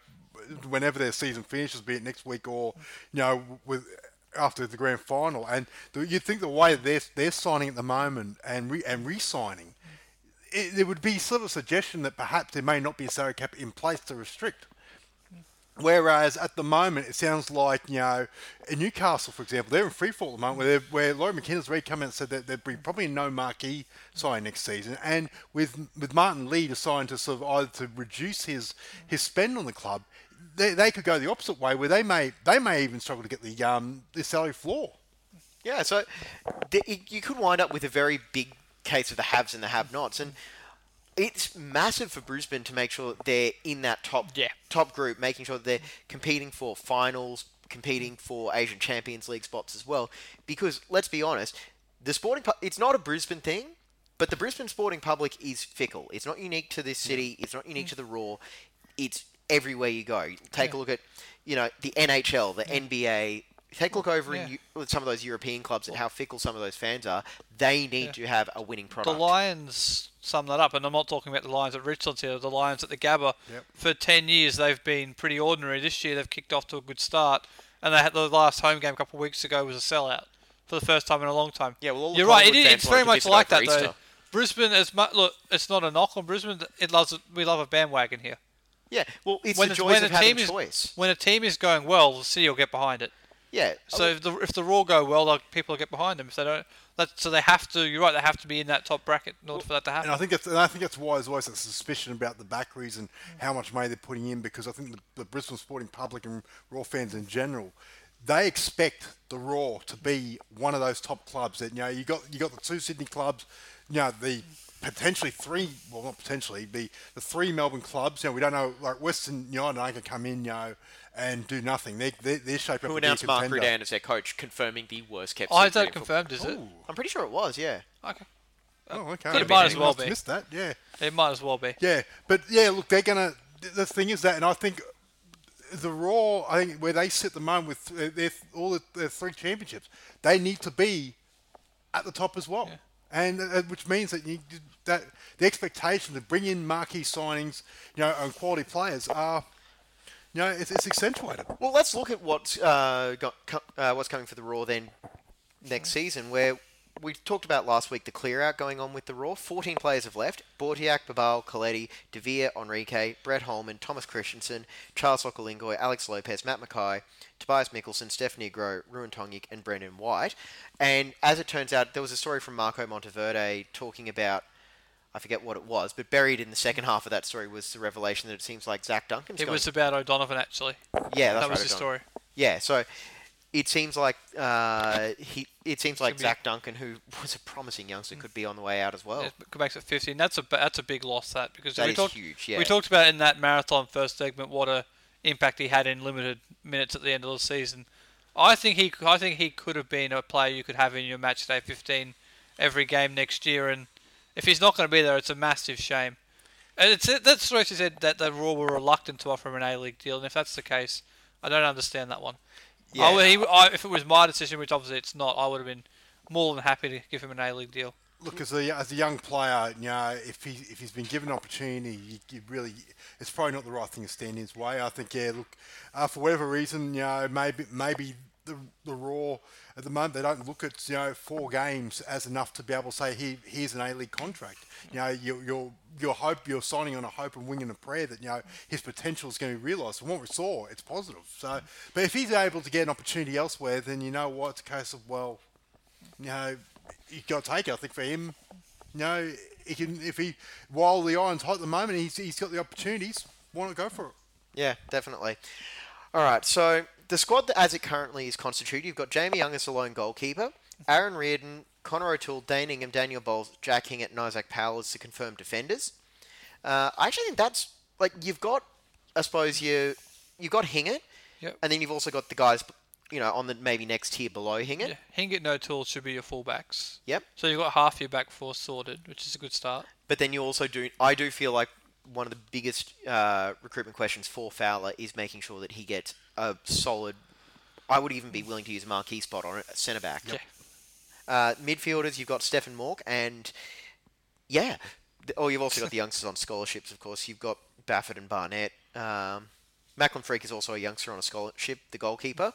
whenever their season finishes, be it next week or you know with after the grand final, and the, you'd think the way they're they're signing at the moment and re, and re-signing, it, there would be sort of a suggestion that perhaps there may not be a salary cap in place to restrict. Whereas at the moment, it sounds like, you know, in Newcastle, for example, they're in free fall at the moment, where, where Lawrie McKinna already come out and said that there'd be probably no marquee sign next season. And with with Martin Lee deciding to sort of either to reduce his his spend on the club, they, they could go the opposite way, where they may they may even struggle to get the um the salary floor. Yeah, so th- you could wind up with a very big case of the haves and the have-nots, and it's massive for Brisbane to make sure they're in that top Yeah. top group, making sure that they're competing for finals, competing for Asian Champions League spots as well. Because let's be honest, the sporting pu- it's not a Brisbane thing, but the Brisbane sporting public is fickle. It's not unique to this city. It's not unique mm. to the Roar. It's everywhere you go. Take a look at you know the NHL, the NBA. Take a look over in Yeah. Eu- with some of those European clubs and how fickle some of those fans are. They need to have a winning product. The. Lions sum that up, and I'm not talking about the Lions at Richlands here. The Lions at the Gabba. Yep. For ten years, they've been pretty ordinary. This year, they've kicked off to a good start, and they had the last home game a couple of weeks ago was a sellout for the first time in a long time. Yeah, well, all you're right. It it's very much like that though. Brisbane is mu- look. It's not a knock on Brisbane. It loves. We love a bandwagon here. Yeah, well, it's when the joys when of a having team is choice. when a team is going well, the city will get behind it. Yeah. So oh, if the if the Roar go well, like, people will get behind them. If they don't, that, so they have to. You're right. They have to be in that top bracket in order for that to happen. And I think that's and I think that's why there's always that suspicion about the backeries and how much money they're putting in because I think the, the Brisbane sporting public and Roar fans in general, they expect the Roar to be one of those top clubs that you know you got you got the two Sydney clubs, you know the potentially three well not potentially the the three Melbourne clubs. You know we don't know like Western United they can come in you know and do nothing. They they they're shaped up Who to be a announced Mark contender. Rudan as their coach, confirming the worst kept oh, is secret that in confirmed? Is it? Ooh. I'm pretty sure it was, yeah. Okay. Oh, okay. Could have might as I well must have be. Missed that, yeah. It might as well be. Yeah, but yeah, look, they're gonna. The thing is that, and I think the Roar, I think where they sit at the moment with uh, their all the, their three championships, they need to be at the top as well, and uh, which means that you, that the expectation to bring in marquee signings, you know, and quality players are, know, it's, it's accentuated. Well, let's look at what's uh, got, uh, what's coming for the Roar then next season, where we talked about last week the clear out going on with the Roar. 14 players have left. Bautheac, Babalj, Caletti, Devere, Enrique, Brett Holman, Thomas Kristensen, Charles Lokolingoy, Alex Lopez, Matt McKay, Tobias Mikkelsen, Stefan Nigro, Ruon Tongyik, and Brendan White. And as it turns out, there was a story from Marco Monteverde talking about I forget what it was, but buried in the second half of that story was the revelation that it seems like Zach Duncan's It going was about O'Donovan actually. yeah, that's that was the story. Yeah, so it seems like uh, he. It seems like Zach Duncan, who (laughs) was a promising youngster, could be on the way out as well. It makes it 15. That's a that's a big loss. That because That we is talked huge, yeah. we talked about in that marathon first segment what a impact he had in limited minutes at the end of the season. I think he I think he could have been a player you could have in your match day 15 every game next year, and if he's not going to be there, it's a massive shame. And it's that's what he said that the Roar were reluctant to offer him an A League deal, and if that's the case, I don't understand that one. I would- he, I, if it was my decision, which obviously it's not, I would have been more than happy to give him an A League deal. Look, as a as a young player, you know, if he if he's been given an opportunity, you, you really, it's probably not the right thing to stand in his way. I think, yeah, look, uh, for whatever reason, you know, maybe maybe the the Roar at the moment they don't look at you know four games as enough to be able to say he here's an A League contract. You know, you you're your hope you're signing on a hope and wing and a prayer that you know his potential is going to be realised. And what we saw, it's positive. So, but if he's able to get an opportunity elsewhere, then you know what, it's a case of well, you know, you got to take it. I think for him, you know, he can if he while the iron's hot at the moment, he's he's got the opportunities. Why not go for it? Yeah, definitely. All right, so the squad that, as it currently is constituted, you've got Jamie Young as the lone goalkeeper, Aaron Reardon, Connor O'Toole, Dane Ingham, Daniel Bowles, Jack Hingert, and Isaac Powell as the confirmed defenders. Uh, I actually think that's like you've got, I suppose you you've got Hingert, Yep. and then you've also got the guys, you know, on the maybe next tier below Hingert. Yeah, Hingert no tools should be your fullbacks. Yep. So you've got half your back four sorted, which is a good start. But then you also do. I do feel like one of the biggest uh, recruitment questions for Fowler is making sure that he gets a solid. I would even be willing to use a marquee spot on it, centre back. Yeah. Uh, midfielders, you've got Stefan Mauk, and yeah. Oh, you've also got the youngsters on scholarships, of course. You've got Baffert and Barnett. Um, Macklin Freke is also a youngster on a scholarship, the goalkeeper.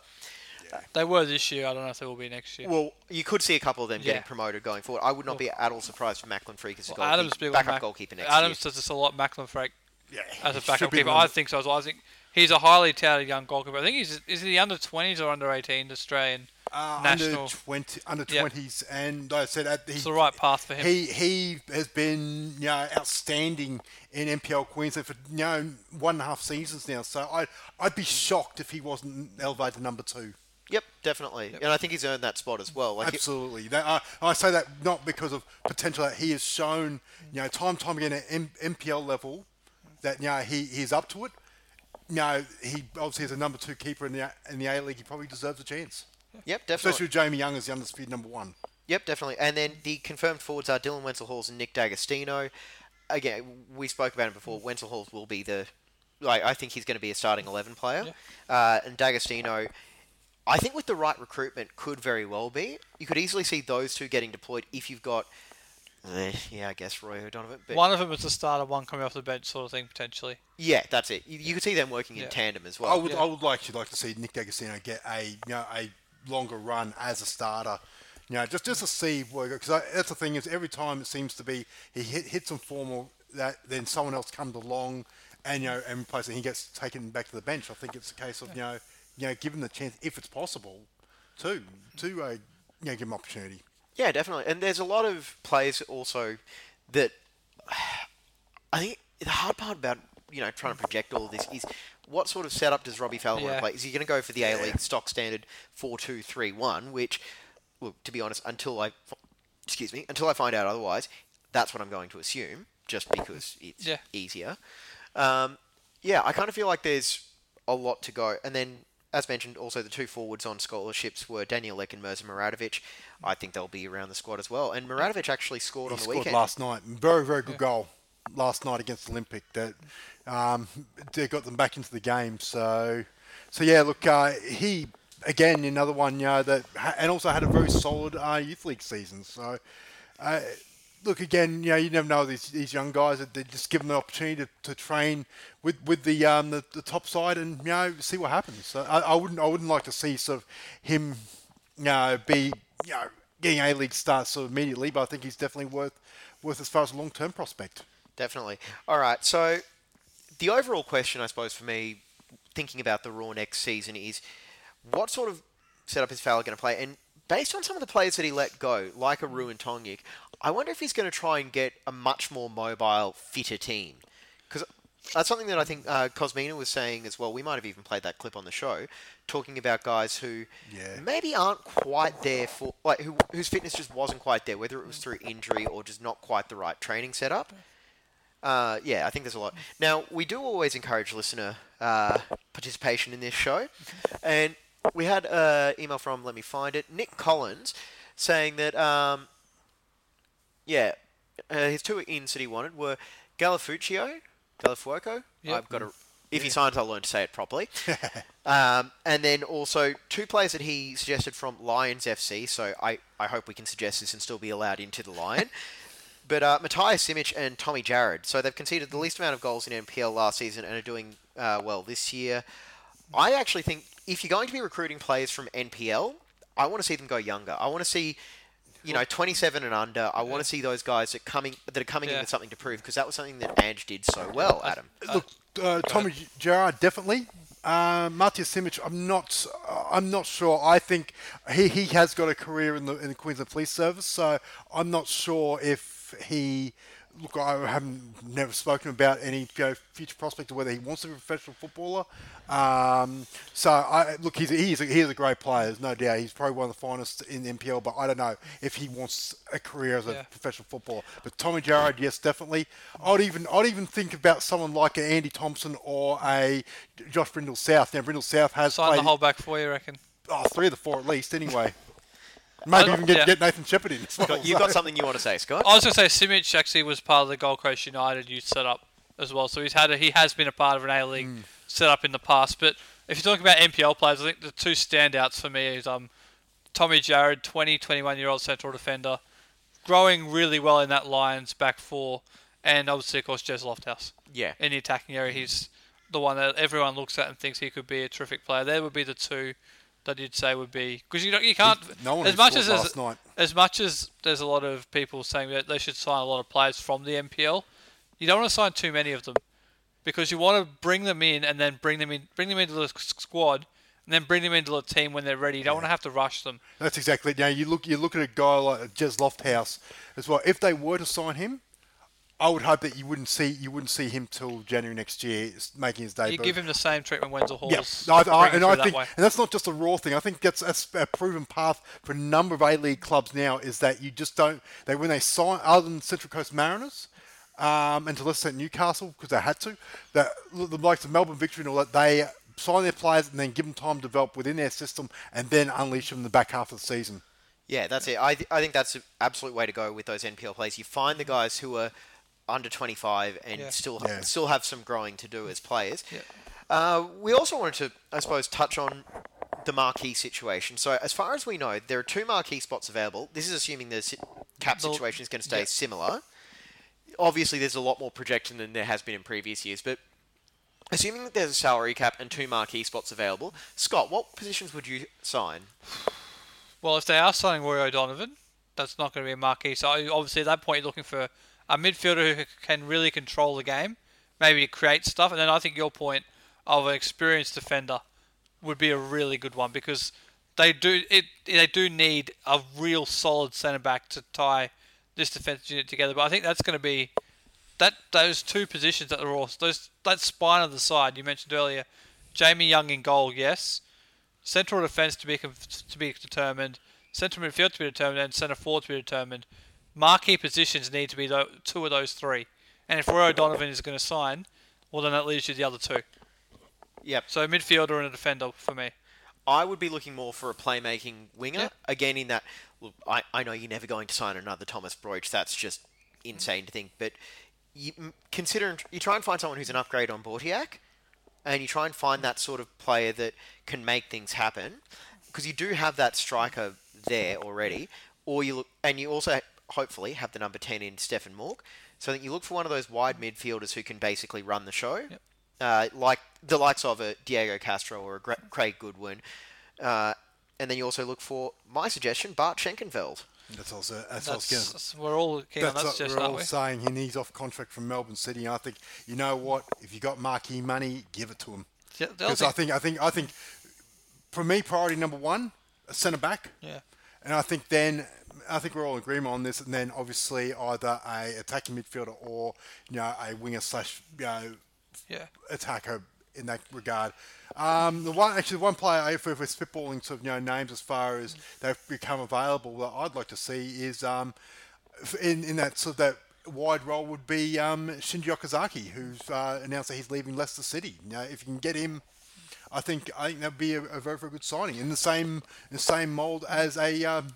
Yeah. They were this year. I don't know if they will be next year. Well, you could see a couple of them getting promoted going forward. I would not be at all surprised if Macklin Freke is a Well, goalkeeper, Adams backup Mac- goalkeeper next Adams year. Adams does this a lot. Macklin Freke Yeah, as a he backup should keeper. I think so. as well. I think he's a highly touted young goalkeeper. I think he's is he under twenties or under eighteen Australian uh, national. under twenty under Yeah. twenties, and like I said, at, he, It's the right path for him. He he has been you know outstanding in NPL Queensland for you know one and a half seasons now. So I I'd be shocked if he wasn't elevated to number two. Yep, definitely. And I think he's earned that spot as well. Like it- Absolutely. That, I, I say that not because of potential that he has shown, you know, time and time again at M- MPL level that you know he, he's up to it. You know, he obviously is a number two keeper in the in the A League. He probably deserves a chance, yep, definitely. especially with Jamie Young as the undisputed number one. Yep, definitely. And then the confirmed forwards are Dylan Wenzel Halls and Nick D'Agostino. Again, we spoke about it before. Wenzel Halls will be the, like, I think he's going to be a starting eleven player. Uh, and D'Agostino, I think with the right recruitment, could very well be. You could easily see those two getting deployed if you've got, yeah, I guess Roy O'Donovan. But One of them is the starter, one coming off the bench, sort of thing potentially. yeah, that's it. You, you could see them working in Yeah. tandem as well. I well. would Yeah. I would like to like to see Nick D'Agostino get a you know a longer run as a starter. You know, just just to see work because that's the thing is every time it seems to be he hit, hits some form or that then someone else comes along and you know and replaces and he gets taken back to the bench. I think it's a case of you know you know give him the chance if it's possible to to uh, you know give him opportunity. Yeah, definitely. And there's a lot of players also that I think the hard part about you know trying to project all of this is what sort of setup does Robbie Fowler want Yeah. to play? Is he going to go for the A League stock standard four two three one? Which, well, to be honest, until I excuse me, until I find out otherwise, that's what I'm going to assume, just because it's Yeah. easier. Um, yeah, I kind of feel like there's a lot to go. And then, as mentioned, also the two forwards on scholarships were Daniel Leck and Mirza Muratovic. I think they'll be around the squad as well. And Muratovic actually scored He on the scored weekend. last night. Very very good goal last night against Olympic. That um, they got them back into the game. So so yeah, look, uh, he again another one, you know, that and also had a very solid uh, youth league season. So. Uh, Look again, you know, you never know these, these young guys. that They just give them the opportunity to, to train with with the um the, the top side and you know see what happens. So I, I wouldn't I wouldn't like to see sort of him you know, be you know getting a league start sort of immediately, but I think he's definitely worth worth as far as a long term prospect. Definitely. All right. So the overall question, I suppose, for me, thinking about the Roar next season is what sort of setup is Fowler going to play? And based on some of the players that he let go, like a Ruon Tongyik, I wonder if he's going to try and get a much more mobile, fitter team. Because that's something that I think uh, Kosmina was saying as well. We might have even played that clip on the show, talking about guys who Yeah. maybe aren't quite there for, like, who, whose fitness just wasn't quite there, whether it was through injury or just not quite the right training setup. Uh, yeah, I think there's a lot. Now, we do always encourage listener uh, participation in this show. And we had an email from, let me find it, Nick Collins, saying that, um, yeah, uh, his two ins that he wanted were Galafuccio, Galafuoco. Yep. I've got to, if he signs, I'll learn to say it properly. (laughs) um, and then also two players that he suggested from Lions FC. So I, I hope we can suggest this and still be allowed into the Lion. (laughs) But uh, Matthias Simic and Tommy Jarrod. So they've conceded the least amount of goals in NPL last season and are doing uh, well this year. I actually think if you're going to be recruiting players from NPL, I want to see them go younger. I want to see, you know, 27 and under. I want to see those guys that coming that are coming in with something to prove because that was something that Ange did so well, Adam. Look, uh, Tommy Gerard definitely. Uh, Matthias Simic, I'm not. Uh, I'm not sure. I think he, he has got a career in the in the Queensland Police Service, so I'm not sure if he. Look, I haven't never spoken about any you know, future prospect of whether he wants to be a professional footballer. Um, so I look, he's a, he's a, he's a great player. There's no doubt. He's probably one of the finest in the NPL, but I don't know if he wants a career as a Yeah. professional footballer. But Tommy Jarrod, yes, definitely. I'd even I'd even think about someone like an Andy Thompson or a Josh Brindell-South. Now Brindell-South has Sign played the whole back for you, reckon? oh, three of the four at least. Anyway, maybe I- even get, yeah. get Nathan Shepard in. As well, Got- you got so- something you want to say, Scott? I was going to say Simic actually was part of the Gold Coast United youth setup as well, so he's had a, he has been a part of an A League setup in the past. But if you're talking about NPL players, I think the two standouts for me is um Tommy Jarrod, 20, 21 year old central defender, growing really well in that Lions back four, and obviously of course Jez Lofthouse Yeah. in the attacking area. He's the one that everyone looks at and thinks he could be a terrific player. There would be the two that you'd say would be because you don't, you can't No one as much as night. as much as there's a lot of people saying that they should sign a lot of players from the NPL, you don't want to sign too many of them because you want to bring them in and then bring them in, bring them into the squad, and then bring them into the team when they're ready. You don't want to have to rush them. That's exactly. Now you look you look at a guy like Jez Lofthouse as well. If they were to sign him, I would hope that you wouldn't see you wouldn't see him till January next year making his debut. You give him the same treatment Wenzel Halls. Yeah, I, I, and I think, way. and that's not just a Roar thing. I think that's, that's a proven path for a number of A League clubs now. Is that you just don't they when they sign other than Central Coast Mariners. Um, and to less extent Newcastle because they had to. That the likes of Melbourne Victory and all that they sign their players and then give them time to develop within their system and then unleash them in the back half of the season. Yeah, that's it. I, th- I think that's the absolute way to go with those NPL players. You find the guys who are under 25 and Yeah. still Yeah. still have some growing to do as players. Yeah. Uh, we also wanted to, I suppose, touch on the marquee situation. So, as far as we know, there are two marquee spots available. This is assuming the si- cap The- situation is going to stay yeah. similar. Obviously, there's a lot more projection than there has been in previous years, but assuming that there's a salary cap and two marquee spots available, Scott, what positions would you sign? Well, if they are signing Roy O'Donovan, that's not going to be a marquee. So obviously at that point you're looking for a midfielder who can really control the game, maybe create stuff, and then I think your point of an experienced defender would be a really good one because they do it. They do need a real solid centre back to tie this defense unit together. But I think that's going to be that those two positions that are all those that spine of the side you mentioned earlier. Jamie Young in goal, yes. Central defence to be to be determined. Central midfield to be determined, and centre forward to be determined. Marquee positions need to be two of those three. And if Roy O'Donovan is going to sign, well then that leaves you the other two. Yep. So midfielder and a defender for me. I would be looking more for a playmaking winger. Yeah. Again, in that, look, I, I know you're never going to sign another Thomas Broich. That's just insane to think. But you consider you try and find someone who's an upgrade on Bautheac, and you try and find that sort of player that can make things happen, because you do have that striker there already. Or you look, and you also hopefully have the number ten in Stefan Mauk. So I think you look for one of those wide midfielders who can basically run the show uh, like the likes of a Diego Castro or a Gra- Craig Goodwin. Uh, and then you also look for my suggestion, Bart Schenkeveld. That's also that's, what I gonna- That's, that's- we're all keen on That's that we're all we? saying. He needs off contract from Melbourne City. I think you know what? If you got marquee money, give it to him. Yeah, Because I think I think I think for me, priority number one, a centre back. Yeah. And I think then I think we're all in agreement on this. And then obviously either a attacking midfielder or you know a winger slash you know Yeah. attacker in that regard. Um, the one actually one player if we're spitballing sort of you know names as far as they've become available that I'd like to see is um, in in that sort of that wide role would be um, Shinji Okazaki, who's uh, announced that he's leaving Leicester City. You know, if you can get him. I think I think that'd be a, a very very good signing in the same in the same mold as a um,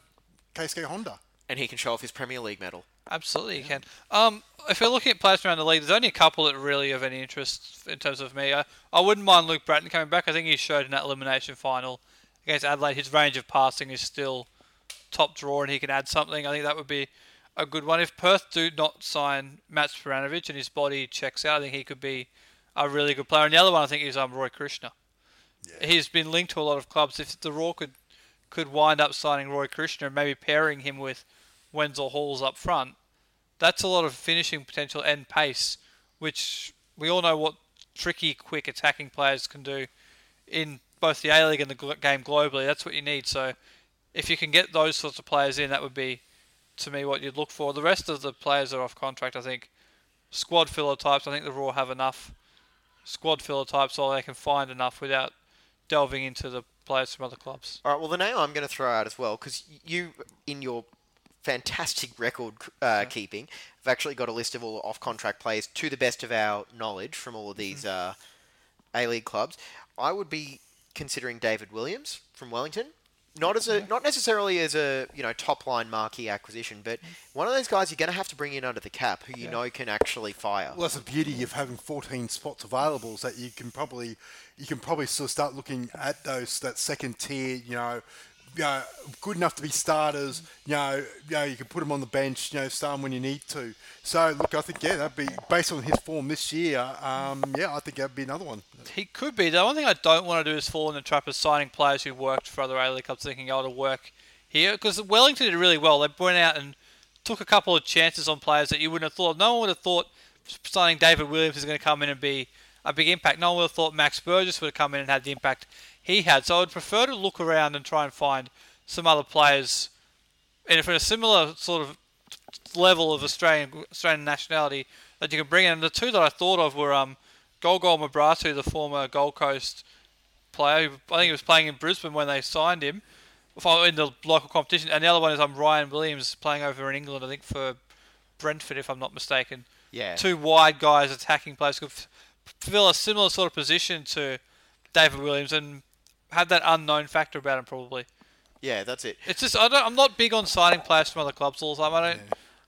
Keisuke Honda. And he can show off his Premier League medal. Absolutely, you can. Um, if we're looking at players around the league, there's only a couple that really of any interest in terms of me. I, I wouldn't mind Luke Brattan coming back. I think he showed in that elimination final against Adelaide. His range of passing is still top drawer, and he can add something. I think that would be a good one. If Perth do not sign Matt Spiranovic and his body checks out, I think he could be a really good player. And the other one I think is um, Roy Krishna. Yeah. He's been linked to a lot of clubs. If the Roar could could wind up signing Roy Krishna and maybe pairing him with Wenzel Halls up front, that's a lot of finishing potential and pace, which we all know what tricky, quick attacking players can do in both the A League and the game globally. That's what you need. So if you can get those sorts of players in, that would be, to me, what you'd look for. The rest of the players are off contract, I think, squad filler types. I think the Roar have enough squad filler types, so they can find enough without delving into the players from other clubs. All right. Well, the name I'm going to throw out as well, because you, in your fantastic record uh, keeping, have actually got a list of all off-contract players to the best of our knowledge from all of these uh, A-League clubs. I would be considering David Williams from Wellington. Not as a, not necessarily as a you know top line marquee acquisition, but one of those guys you're going to have to bring in under the cap who you know can actually fire. Well, that's the beauty of having 14 spots available is that you can probably you can probably sort of start looking at those that second tier, you know, you know, good enough to be starters. You know, you know, you can put them on the bench. You know, start them when you need to. So look, I think yeah, that'd be based on his form this year. Um, yeah, I think that'd be another one. He could be. The one thing I don't want to do is fall in the trap of signing players who worked for other A-League clubs thinking, oh, to work here. Because Wellington did really well. They went out and took a couple of chances on players that you wouldn't have thought. No one would have thought signing David Williams is going to come in and be a big impact. No one would have thought Max Burgess would have come in and had the impact he had. So I would prefer to look around and try and find some other players and if in a similar sort of level of Australian Australian nationality that you can bring in. And the two that I thought of were um, Golgol Mebrahtu, the former Gold Coast player. Who I think he was playing in Brisbane when they signed him in the local competition. And the other one is um, Ryan Williams playing over in England, I think for Brentford, if I'm not mistaken. Yeah. Two wide guys attacking players could fill a similar sort of position to David Williams and have that unknown factor about him probably. Yeah, that's it. It's just I don't, I'm not big on signing players from other clubs all the time. I don't.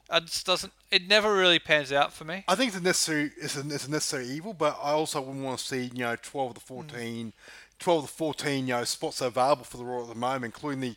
It just doesn't. It never really pans out for me. I think it's a necessary it's a, it's a necessary evil, but I also wouldn't want to see you know 12 to Mm. 14, 12 to 14 you know spots available for the Royal at the moment, including the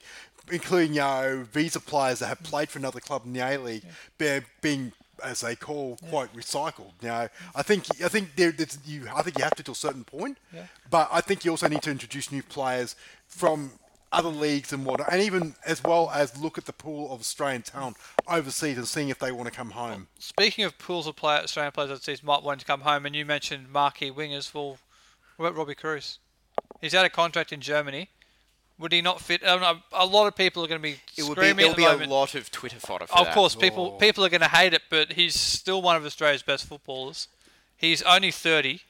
including you know visa players that have played for another club in the A League, being, being as they call quite recycled. Now, I think I think there you I think you have to to a certain point, Yeah. but I think you also need to introduce new players from other leagues and whatnot, and even as well as look at the pool of Australian talent overseas and seeing if they want to come home. Speaking of pools of player, Australian players overseas might want to come home, and you mentioned marquee wingers. Well, what about Robbie Kruse? He's out of contract in Germany. Would he not fit? I know, a lot of people are going to be It would be screaming there'll at be the a lot of Twitter fodder for Of that. course, people Oh. people are going to hate it, but he's still one of Australia's best footballers. He's only thirty,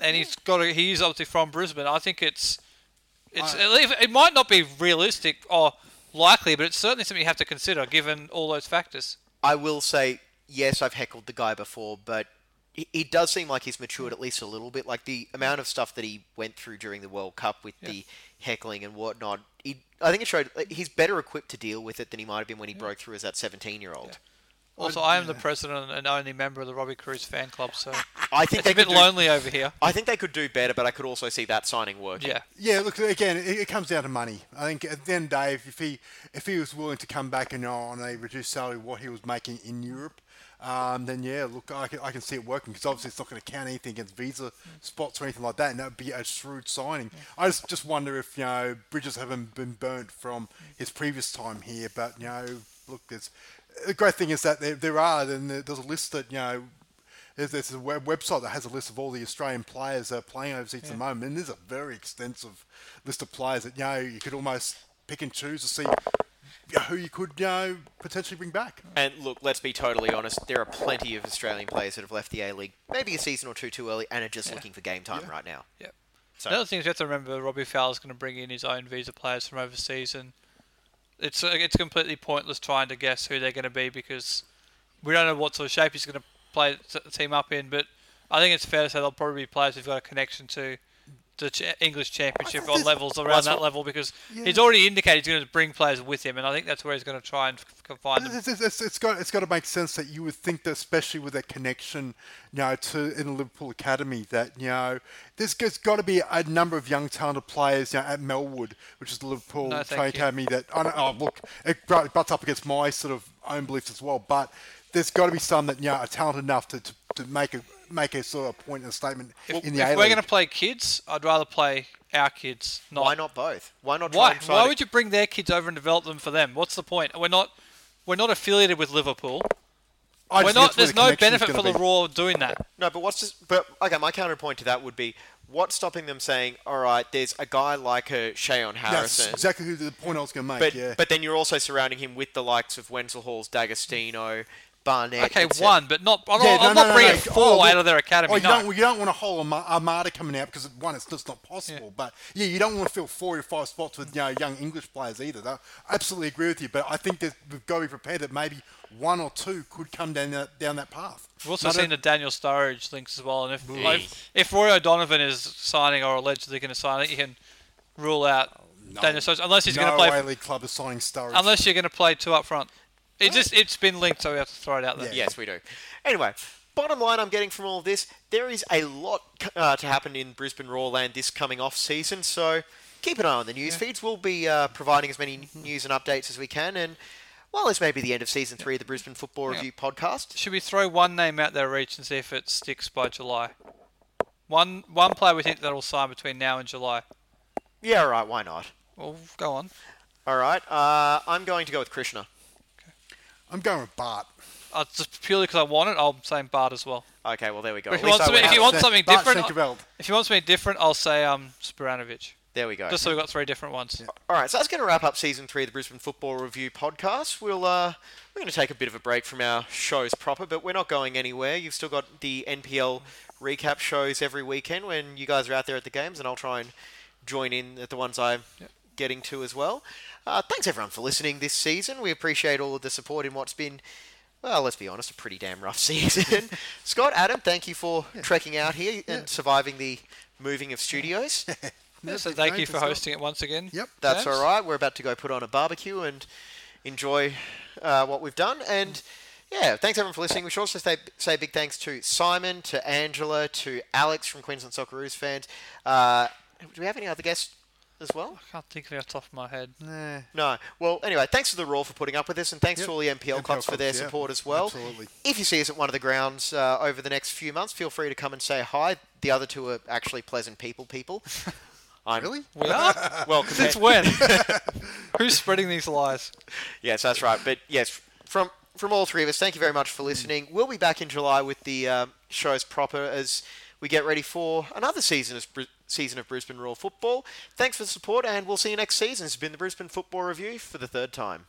and he's got. A, he's obviously from Brisbane. I think it's it's it might not be realistic or likely, but it's certainly something you have to consider given all those factors. I will say, yes, I've heckled the guy before, but it, it does seem like he's matured at least a little bit. Like the amount of stuff that he went through during the World Cup with the heckling and whatnot, he, I think it showed uh, he's better equipped to deal with it than he might have been when he broke through as that 17 year old. Also, I am the president and only member of the Robbie Kruse fan club, so (laughs) I think it's they a bit do, lonely over here. I think they could do better, but I could also see that signing working. Yeah, Yeah, look again. It, it comes down to money. I think at the end of the day, if he if he was willing to come back and oh, on a reduced salary, what he was making in Europe, um, then yeah, look, I can, I can see it working because obviously it's not going to count anything against visa spots or anything like that, and that would be a shrewd signing. I just just wonder if you know bridges haven't been burnt from his previous time here, but you know, look, there's the great thing is that there, there are, and there's a list that you know. There's, there's a web website that has a list of all the Australian players that are playing overseas at the moment, and there's a very extensive list of players that you know you could almost pick and choose to see who you could you know potentially bring back. And look, let's be totally honest. There are plenty of Australian players that have left the A League, maybe a season or two too early, and are just looking for game time right now. yeah. So- The other thing is you have to remember Robbie Fowler's going to bring in his own visa players from overseas, and it's uh, it's completely pointless trying to guess who they're going to be because we don't know what sort of shape he's going to play the team up in. But I think it's fair to say they'll probably be players who've got a connection to the ch- English Championship on levels around that what- level because he's already indicated he's going to bring players with him, and I think that's where he's going to try and f- confine them. It's, it's, it's, got it's got to make sense that you would think that, especially with that connection, you know, to in the Liverpool academy, that you know, there's, there's got to be a number of young talented players, you know, at Melwood, which is the Liverpool No, training academy. That I don't, oh look, it butts butts up against my sort of own beliefs as well, but there's got to be some that you know are talented enough to, to, to make a make a sort of point and a statement If, in the if A we're going to play kids, I'd rather play our kids. Not Why not both? Why not try Why? and try Why to- would you bring their kids over and develop them for them? What's the point? We're not we're not affiliated with Liverpool. I We're just think not. that's There's the no benefit gonna for the. Roar doing that. No, but what's just, but okay, my counterpoint to that would be what's stopping them saying, all right, there's a guy like a Shayon That's Harrison, exactly who the point I was going to make. but yeah. but then you're also surrounding him with the likes of Wenzel Halls, D'Agostino, Barnett. Okay, one, but not. I'm, Yeah, not, I'm no, not no, bringing no. four Oh, out of their academy. Oh, you no. don't. You don't want a whole armada coming out because one, it's just not possible. But yeah, you don't want to fill four or five spots with you know young English players either. I absolutely agree with you, but I think that we've got to be prepared that maybe one or two could come down that, down that path. We've also Not seen a- the Daniel Sturridge links as well, and if like, if Roy O'Donovan is signing or allegedly going to sign, I think you can rule out Daniel Sturridge unless he's no going to play. League club is signing Sturridge. Unless you're going to play two up front. It just it's been linked, so we have to throw it out there. Yes, we do. Anyway, bottom line I'm getting from all of this, there is a lot uh, to happen in Brisbane Roar Land this coming off season, so keep an eye on the news feeds. We'll be uh, providing as many news and updates as we can, and well, this may be the end of season three of the Brisbane Football. Review podcast. Should we throw one name out there each and see if it sticks by July? One one player we think that'll sign between now and July. Yeah, all right, why not? Well, go on. All right, uh, I'm going to go with Krishna. I'm going with Bart. Uh, just purely because I want it, I'm saying Bart as well. Okay, well, there we go. But if At you least want I something- went if you want something Bart different, Schenkeveld. If you want something different, I'll say um Spiranovic. There we go. Just so we've got three different ones. All right, so that's going to wrap up season three of the Brisbane Football Review podcast. We'll uh, we're going to take a bit of a break from our shows proper, but we're not going anywhere. You've still got the NPL recap shows every weekend when you guys are out there at the games, and I'll try and join in at the ones I'm getting to as well. Uh, thanks everyone for listening this season. We appreciate all of the support in what's been. Well, let's be honest, a pretty damn rough (laughs) season. Scott, Adam, thank you for trekking out here and surviving the moving of studios. (laughs) Yeah, so thank you for for Scott. hosting it once again. Yep. That's James. all right. We're about to go put on a barbecue and enjoy uh, what we've done. And yeah, thanks everyone for listening. We should also say, say big thanks to Simon, to Angela, to Alex from Queensland Socceroos fans. Uh, do we have any other guests as well? I can't think of it off the top of my head. Nah. No. Well, anyway, thanks to the Roar for putting up with us, and thanks Yep. to all the MPL, NPL clubs for their yeah. support as well. Absolutely. If you see us at one of the grounds uh, over the next few months, feel free to come and say hi. The other two are actually pleasant people. People. (laughs) I'm, Really? We are. (laughs) Well, Since compared- when? (laughs) Who's spreading these lies? Yes, that's right. But yes, from from all three of us, thank you very much for listening. We'll be back in July with the um, shows proper as we get ready for another season of Bri- season of Brisbane Royal Football. Thanks for the support, and we'll see you next season. This has been the Brisbane Football Review for the third time.